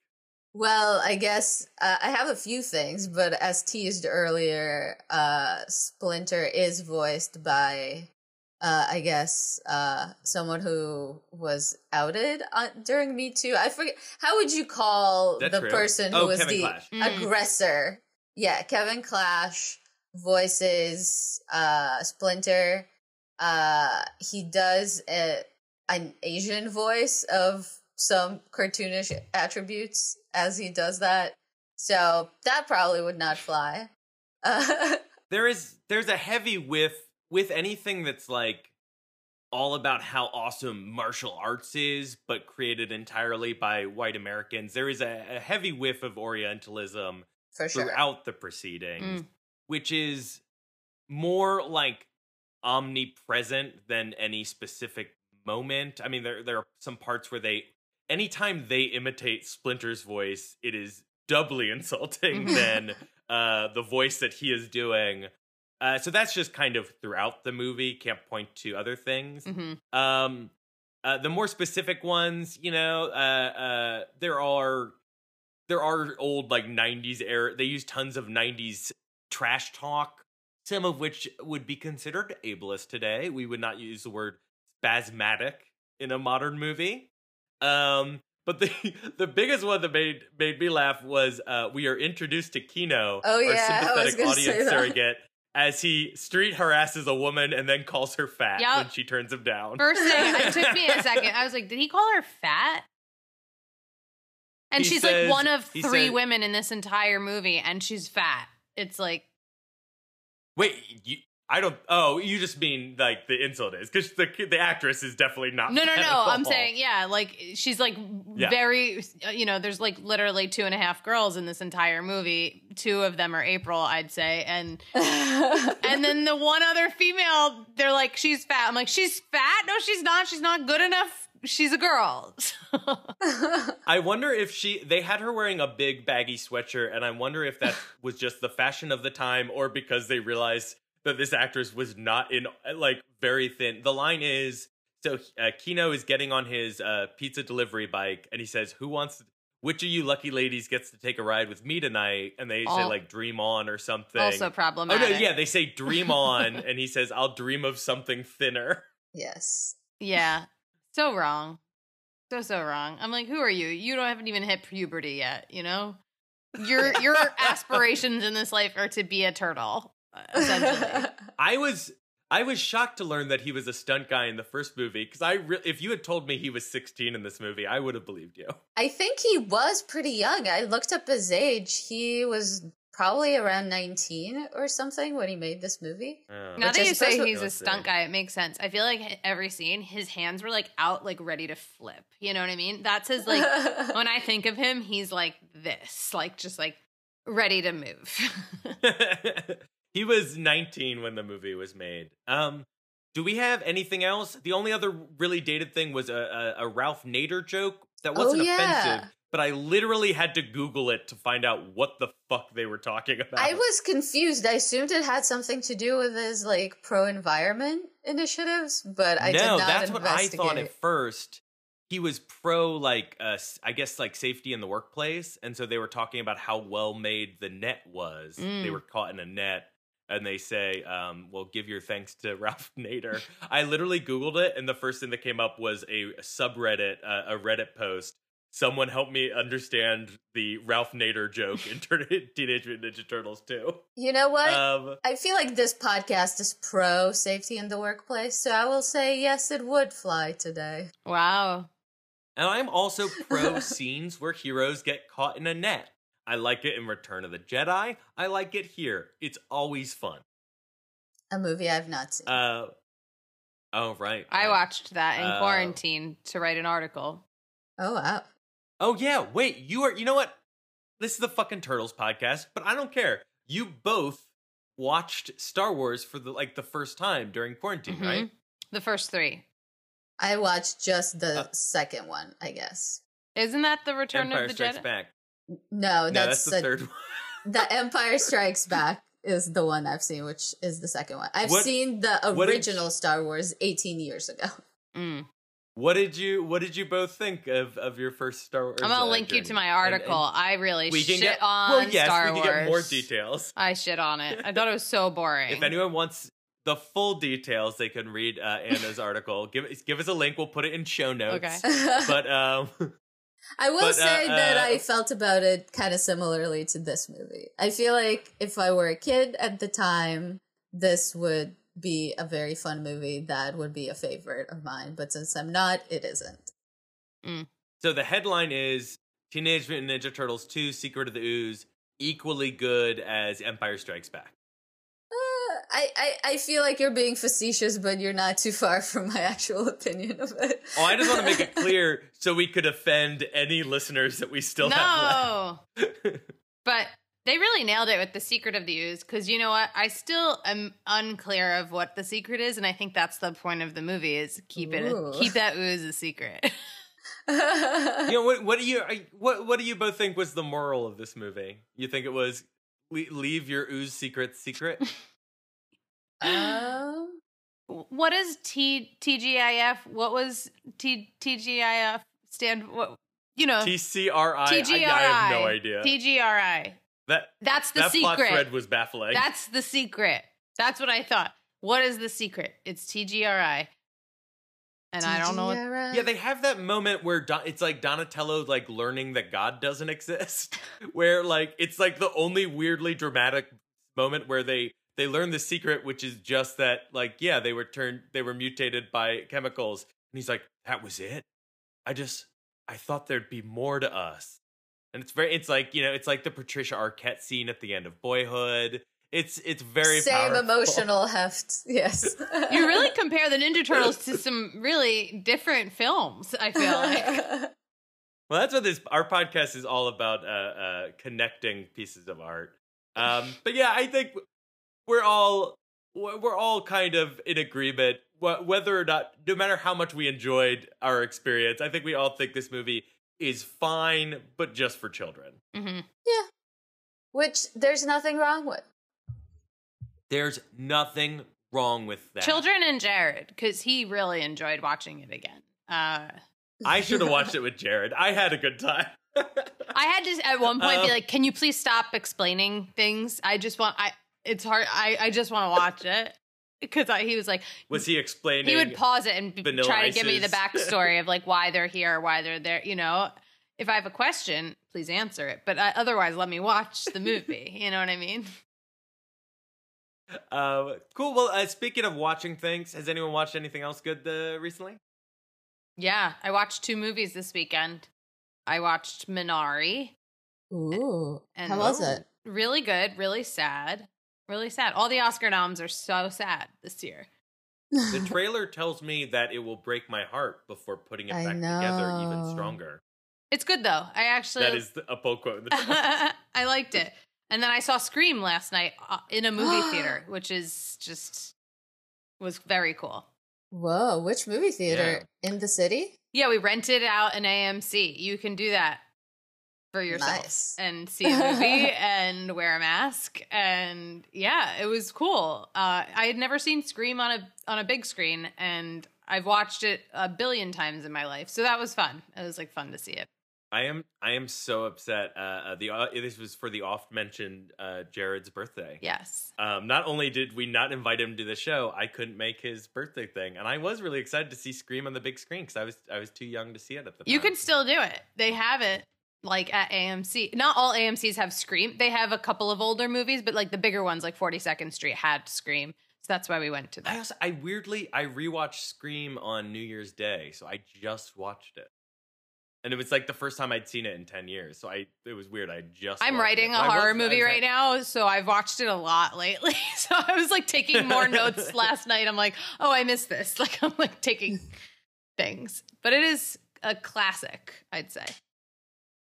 Well, I guess uh, I have a few things, but as teased earlier, uh, Splinter is voiced by, uh, I guess, uh, someone who was outed uh, during Me Too. I forget how would you call That's the real. person Oh, who was Kevin the Clash. Mm. aggressor? Yeah, Kevin Clash voices uh, Splinter. Uh, he does a, an Asian voice of some cartoonish attributes as he does that. So that probably would not fly. Uh, there is there's a heavy whiff with anything that's like all about how awesome martial arts is but created entirely by white americans there is a, a heavy whiff of orientalism sure. throughout the proceedings Mm. which is more like omnipresent than any specific moment i mean there there are some parts where they anytime they imitate splinter's voice it is doubly insulting Mhm. than uh, the voice that he is doing. Uh, so that's just kind of throughout the movie. Can't point to other things. hmm Um, uh, the more specific ones, you know, uh, uh, there are there are old like '90s era. They use tons of '90s trash talk, some of which would be considered ableist today. We would not use the word spasmatic in a modern movie. Um, but the the biggest one that made made me laugh was uh, we are introduced to Keno, Oh, our yeah, I sympathetic audience surrogate, as he street harasses a woman and then calls her fat Yep. when she turns him down. First thing, it took me a second. I was like, did he call her fat? And He she's says- like one of three said- women in this entire movie, and she's fat. It's like, Wait, you, I don't. Oh, you just mean like the insult is because the the actress is definitely not. no, no, no. I'm saying, yeah, like she's like Yeah. very, you know, there's like literally two and a half girls in this entire movie. Two of them are April, I'd say, and and then the one other female, they're like, she's fat. I'm like, she's fat? No, she's not. She's not good enough. She's a girl. I wonder if she they had her wearing a big baggy sweatshirt, and I wonder if that was just the fashion of the time, or because they realized that this actress was not in like very thin. The line is so uh, Keno is getting on his uh, pizza delivery bike, and he says, "Who wants?" Which of you lucky ladies gets to take a ride with me tonight? And they say like "Dream on" or something. also problematic. oh no, yeah, they say "Dream on," and he says, "I'll dream of something thinner." yes. Yeah. So wrong. So so wrong. I'm like, who are you? You don't haven't even hit puberty yet, you know? Your your aspirations in this life are to be a turtle, Uh, essentially. I was I was shocked to learn that he was a stunt guy in the first movie because I re- if you had told me he was 16 in this movie, I would have believed you. I think he was pretty young. I looked up his age. He was probably around 19 or something when he made this movie. Oh. now that you say he's a stunt guy, it makes sense. I feel like every scene, his hands were like out, like ready to flip. You know what I mean? That's his like. when I think of him, he's like this, like just like ready to move. he was 19 when the movie was made. Um, do we have anything else? The only other really dated thing was a, a, a Ralph Nader joke that Oh, wasn't yeah. offensive, but I literally had to Google it to find out what the fuck they were talking about. I was confused. I assumed it had something to do with his like pro environment initiatives, but I no, did not that's what I thought at first. He was pro like uh I guess like safety in the workplace, and so they were talking about how well made the net was. They Mm. were caught in a net, and they say, um, "Well, give your thanks to Ralph Nader." I literally Googled it, and the first thing that came up was a subreddit, uh, a Reddit post. Someone help me understand the Ralph Nader joke in Tur- Teenage Mutant Ninja Turtles too. You know what? Um, I feel like this podcast is pro safety in the workplace, so I will say yes, it would fly today. wow. And I'm also pro scenes where heroes get caught in a net. I like it in Return of the Jedi. I like it here. It's always fun. A movie I've not seen. Uh oh right. I watched that in Uh, quarantine to write an article. oh wow. Oh yeah, wait, you are you know what? This is the fucking Turtles podcast, but I don't care. You both watched Star Wars for the like the first time during quarantine, Mhm. right? The first three. I watched just the Uh, second one, I guess. Isn't that the Return Empire of the Strikes Jedi? Back. No, no, that's, that's the the, third one. the Empire Strikes Back is the one I've seen, which is the second one. I've What- seen the what did- original Star Wars 18 years ago. Mm. What did you What did you both think of of your first Star Wars? I'm gonna uh, link you to my article. and I really we can shit get on well, yes, Star we Wars. get more details. I shit on it. I thought it was so boring. If anyone wants the full details, they can read uh, Anna's article. Give give us a link. We'll put it in show notes. Okay. But um, I will But, uh, say that uh, I felt about it kind of similarly to this movie. I feel like if I were a kid at the time, this would be a very fun movie that would be a favorite of mine. But since I'm not, it isn't. so the headline is Teenage Mutant Ninja Turtles 2: Secret of the Ooze equally good as Empire Strikes Back. I, I, I feel like you're being facetious, but you're not too far from my actual opinion of it. Oh, I just want to make it clear so we could offend any listeners that we still have no, left. but they really nailed it with the secret of the ooze. Because you know what? I still am unclear of what the secret is, and I think that's the point of the movie: is keep it Ooh. keep that ooze a secret. you know what? What do you what What do you both think was the moral of this movie? You think it was le- leave your ooze secret secret? Um, What is T TGIF? What was T TGIF stand? What you know? TCRI. I, TGRI. I have no idea. TGRI. that That's the that plot thread was baffling. That's the secret. That's what I thought. What is the secret? It's TGRI. And I don't know what Yeah, they have that moment where Don- it's like Donatello like learning that God doesn't exist, where like it's like the only weirdly dramatic moment where they they learn the secret, which is just that like yeah they were turned they were mutated by chemicals, and he's like that was it. I just I thought there'd be more to us, and it's very it's like you know it's like the Patricia Arquette scene at the end of Boyhood. It's it's very Same powerful. emotional heft. Yes. you really compare the Ninja Turtles to some really different films, I feel like. Well, that's what this our podcast is all about uh, uh, connecting pieces of art. Um, but yeah, I think we're all we're all kind of in agreement whether or not, no matter how much we enjoyed our experience. I think we all think this movie is fine, but just for children. hmm Which there's nothing wrong with. There's nothing wrong with that. Children and Jared, because he really enjoyed watching it again. Uh, I should have watched it with Jared. I had a good time. I had to at one point be Um, like, "Can you please stop explaining things? I just want I. It's hard. I I just want to watch it." Because he was like, Was he explaining? he would pause it and b- Vanilla try to give me the backstory of like why they're here, why they're there. You know, if I have a question, please answer it. But uh, otherwise, let me watch the movie. you know what I mean? Uh, cool. Well, uh, speaking of watching things, has anyone watched anything else good uh, recently? Yeah, I watched two movies this weekend. I watched Minari. Ooh. And How was it? Really good, really sad, really sad. All the Oscar noms are so sad this year. The trailer tells me that it will break my heart before putting it I back together even stronger. It's good though. I actually That is the- a pull quote in the. I liked it. And then I saw Scream last night uh, in a movie theater, which is just was very cool. Whoa, which movie theater? In the city? Yeah, we rented out an AMC. You can do that for yourself Nice. and see a movie and wear a mask. And yeah, it was cool. Uh, I had never seen Scream on a on a big screen, and I've watched it a billion times in my life. So that was fun. It was like fun to see it. I am I am so upset. Uh, uh, the uh, this was for the oft mentioned uh, Jared's birthday. Yes. Um, not only did we not invite him to the show, I couldn't make his birthday thing, and I was really excited to see Scream on the big screen because I was I was too young to see it at the time. You can still do it. They have it like at AMC. Not all AMCs have Scream. They have a couple of older movies, but like the bigger ones, like 42nd Street, had Scream. So that's why we went to that. I also I weirdly I rewatched Scream on New Year's Day, so I just watched it. And it was like the first time I'd seen it in ten years, so I it was weird. I just I'm writing it. a horror was- movie right like- now, so I've watched it a lot lately. So I was like taking more notes last night. I'm like, oh, I missed this. Like I'm like taking things, but it is a classic, I'd say.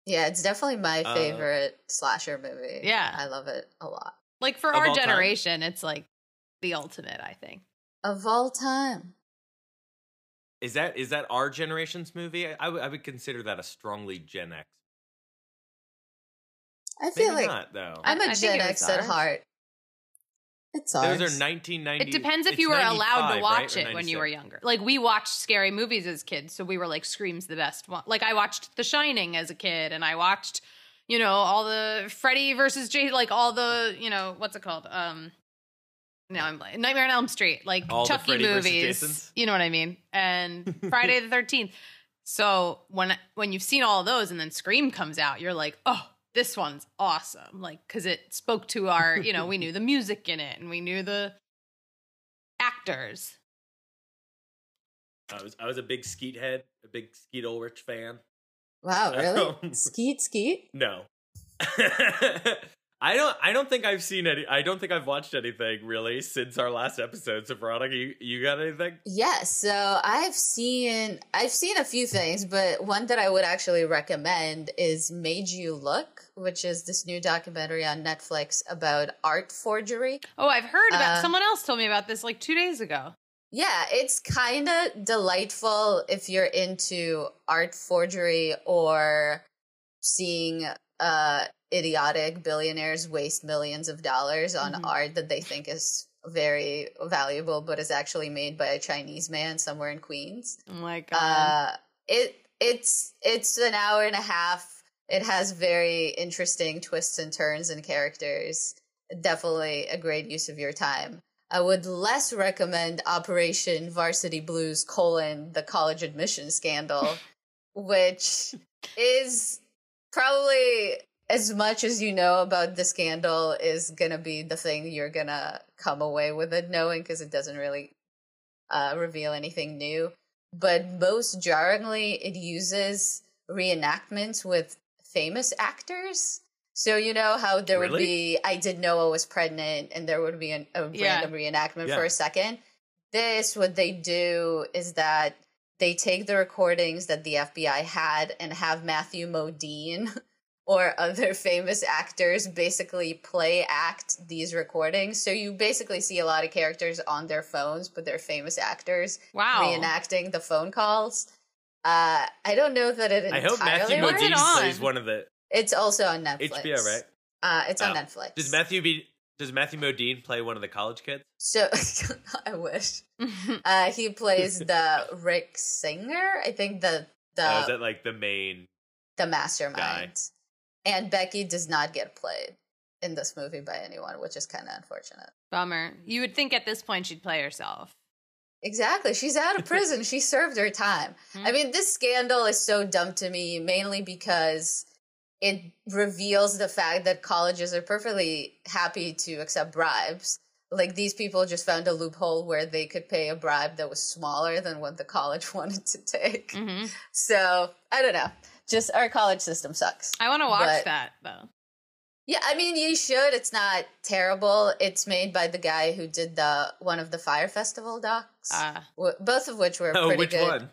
Yeah, it's definitely my Uh, favorite slasher movie. Yeah. I love it a lot. Like for Of our all time? generation, it's like the ultimate. I think. Of all time. Is that is that our generation's movie? I, I would- consider that a strongly Gen X. I feel Maybe like not though. I'm I a think Gen it was X at heart. It's ours. Those are 1990. It depends if you were allowed to watch right? It when you were younger. Like we watched scary movies as kids, so we were like Scream's the best one. Like I watched The Shining as a kid and I watched, you know, all the Freddy versus Jay like all the, you know, what's it called? Um now I'm like Nightmare on Elm Street, like All the Chucky movies. You know what I mean? And Friday the 13th. So when when you've seen all those and then Scream comes out, you're like, "Oh, this one's awesome." Like cuz it spoke to our, you know, we knew the music in it and we knew the actors. I was I was a big Skeet head, a big Skeet Ulrich fan. Wow, really? Um, skeet skeet? No. I don't I don't think I've seen any I don't think I've watched anything really since our last episode. So Veronica, you, you got anything? Yes, so I've seen I've seen a few things, but one that I would actually recommend is Made You Look, which is this new documentary on Netflix about art forgery. Oh, I've heard about Uh, someone else told me about this like 2 days ago. Yeah, it's kind of delightful if you're into art forgery or seeing uh idiotic billionaires waste millions of dollars on Mhm. art that they think is very valuable, but is actually made by a Chinese man somewhere in Queens. Oh my god. Uh, it it's it's an hour and a half. It has very interesting twists and turns and characters. Definitely a great use of your time. I would less recommend Operation Varsity Blues colon the college admission scandal, which is probably as much as you know about the scandal is gonna be the thing you're gonna come away with it knowing because it doesn't really uh, reveal anything new. But most jarringly, it uses reenactments with famous actors. So you know how there would be I did know I was pregnant, and there would be an, a Yeah. random reenactment Yeah. for a second. This, what they do is that they take the recordings that the FBI had and have Matthew Modine or other famous actors basically play act these recordings. So you basically see a lot of characters on their phones, but they're famous actors wow. reenacting the phone calls. Uh, I don't know that it I entirely hope Matthew Right. Modine on. plays one of the It's also on Netflix. HBO, right? Uh, it's on Oh. Netflix. Does Matthew be does Matthew Modine play one of the college kids? So I wish uh, he plays the Rick Singer. I think the the oh, is that like the main? the mastermind. And Becky does not get played in this movie by anyone, which is kind of unfortunate. Bummer. You would think at this point she'd play herself. Exactly. She's out of prison. she served her time. I Mhm. mean, this scandal is so dumb to me, mainly because it reveals the fact that colleges are perfectly happy to accept bribes. Like, these people just found a loophole where they could pay a bribe that was smaller than what the college wanted to take. hmm So, I don't know. Just our college system sucks. I want to watch But- that though. Yeah, I mean, you should. It's not terrible. It's made by the guy who did the one of the Fyre Festival docs, Uh, w- both of which were Oh, pretty which good. one?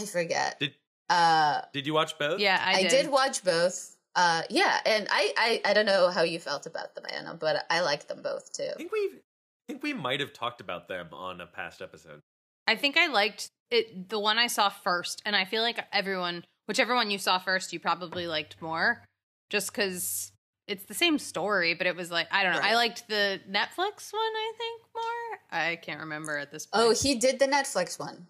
I forget. Did- uh, Did you watch both? yeah, I I, did. did. watch both. Uh, yeah, and I, I, I don't know how you felt about them, Anna, but I liked them both too. I think we I think we might have talked about them on a past episode. I think I liked it. The one I saw first, and I feel like everyone, whichever one you saw first, you probably liked more, just because it's the same story. But it was like I don't know. I liked the Netflix one. I think more. I can't remember at this point. Oh, he did the Netflix one,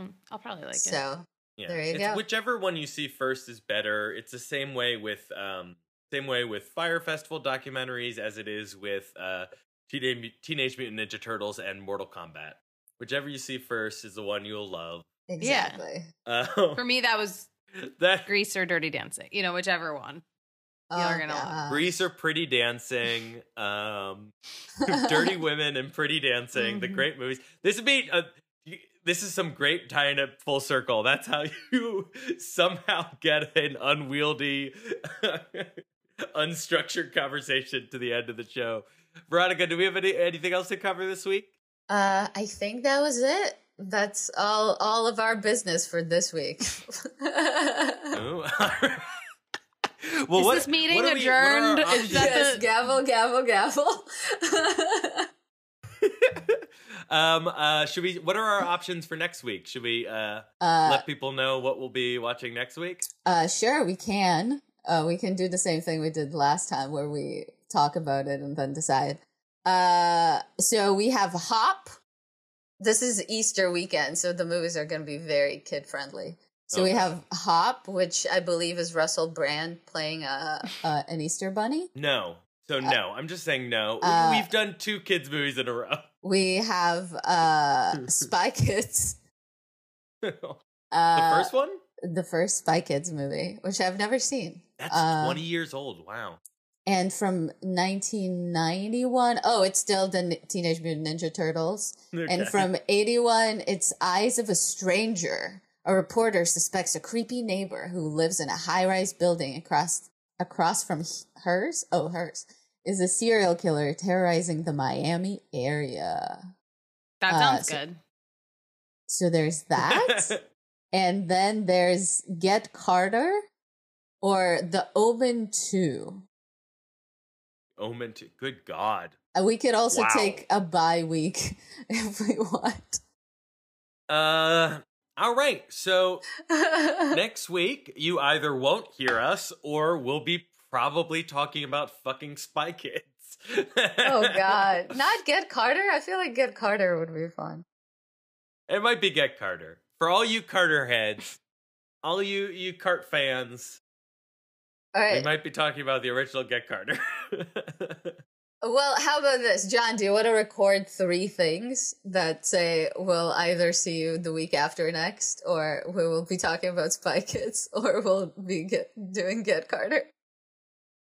Mm, I'll probably like it. so Yeah. There you it's go. Whichever one you see first is better. It's the same way with um same way with Fyre Festival documentaries as it is with uh Teenage, Teenage Mutant Ninja Turtles and Mortal Kombat. Whichever you see first is the one you'll love. exactly. Uh, For me, that was that Grease or Dirty Dancing. You know, whichever one. Oh, You're gonna love Grease or Pretty Dancing, um, Dirty Women and Pretty Dancing, the Mhm. great movies. This would be a, this is some great tying it full circle. That's how you somehow get an unwieldy, unstructured conversation to the end of the show. Veronica, do we have any, anything else to cover this week? Uh, I think that was it. That's all all of our business for this week. Oh. well, Is what, this meeting what are we- what adjourned? Is options? that yes, the- gavel, gavel, gavel. um, uh, should we? What are our options for next week? Should we uh, uh, let people know what we'll be watching next week? uh, sure, we can. Uh, we can do the same thing we did last time, where we talk about it and then decide. Uh, so we have Hop. This is Easter weekend, so the movies are going to be very kid friendly. So we have Hop, which I believe is Russell Brand playing a, a an Easter bunny. No. So no, I'm just saying no. uh, We've done two kids movies in a row. We have uh Spy Kids. the Uh, first one? the first Spy Kids movie, which I've never seen. That's uh, 20 years old. Wow. And from 1991, oh, it's still the Teenage Mutant Ninja Turtles. And from 81, it's Eyes of a Stranger. A reporter suspects a creepy neighbor who lives in a high-rise building across across from hers. Oh, hers is a serial killer terrorizing the Miami area. That Uh, sounds so- good. So there's that. And then there's Get Carter or The Omen 2. Omen 2. Good God. Uh, We could also Wow. take a bye week if we want. Uh, all right. So next week, you either won't hear us or we'll be probably talking about fucking Spy Kids. oh god. Not Get Carter? I feel like Get Carter would be fun. It might be Get Carter. For all you Carter heads, all you you Cart fans, All we might be talking about the original Get Carter. Well, how about this? John, do you want to record three things that say we'll either see you the week after next, or we will be talking about Spy Kids, or we'll be get, doing Get Carter?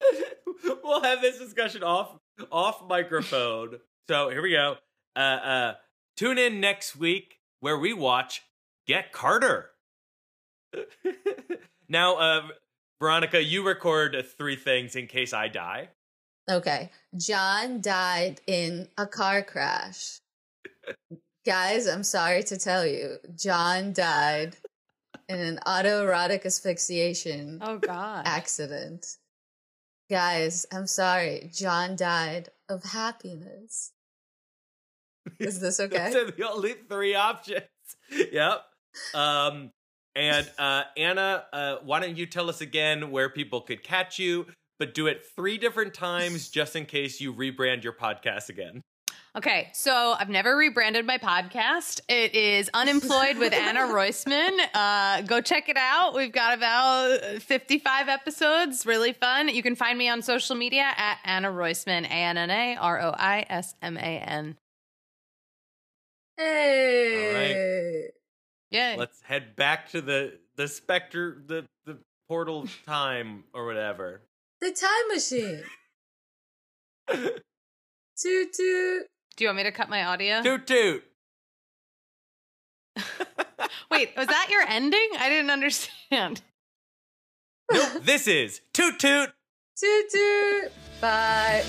we'll have this discussion off off microphone. So here we go. Uh, uh, tune in next week where we watch Get Carter. now, uh, Veronica, you record three things in case I die. Okay. John died in a car crash. Guys, I'm sorry to tell you, John died in an autoerotic asphyxiation Oh God. accident. Guys, I'm sorry, John died of happiness. Is this okay? Those are the only three options. yep. Um, and uh, Anna, uh, why don't you tell us again where people could catch you, but do it three different times just in case you rebrand your podcast again. Okay, so I've never rebranded my podcast. It is Unemployed with Anna Roisman. Uh, go check it out. We've got about 55 episodes. Really fun. You can find me on social media at Anna Roisman, A N N A R O I S M A N. Hey. Yeah. Let's head back to the the specter, the the portal time or whatever. The time machine. toot toot. Do you want me to cut my audio? toot toot. Wait, was that your ending? I didn't understand. Nope. this is toot toot. Toot toot. Bye.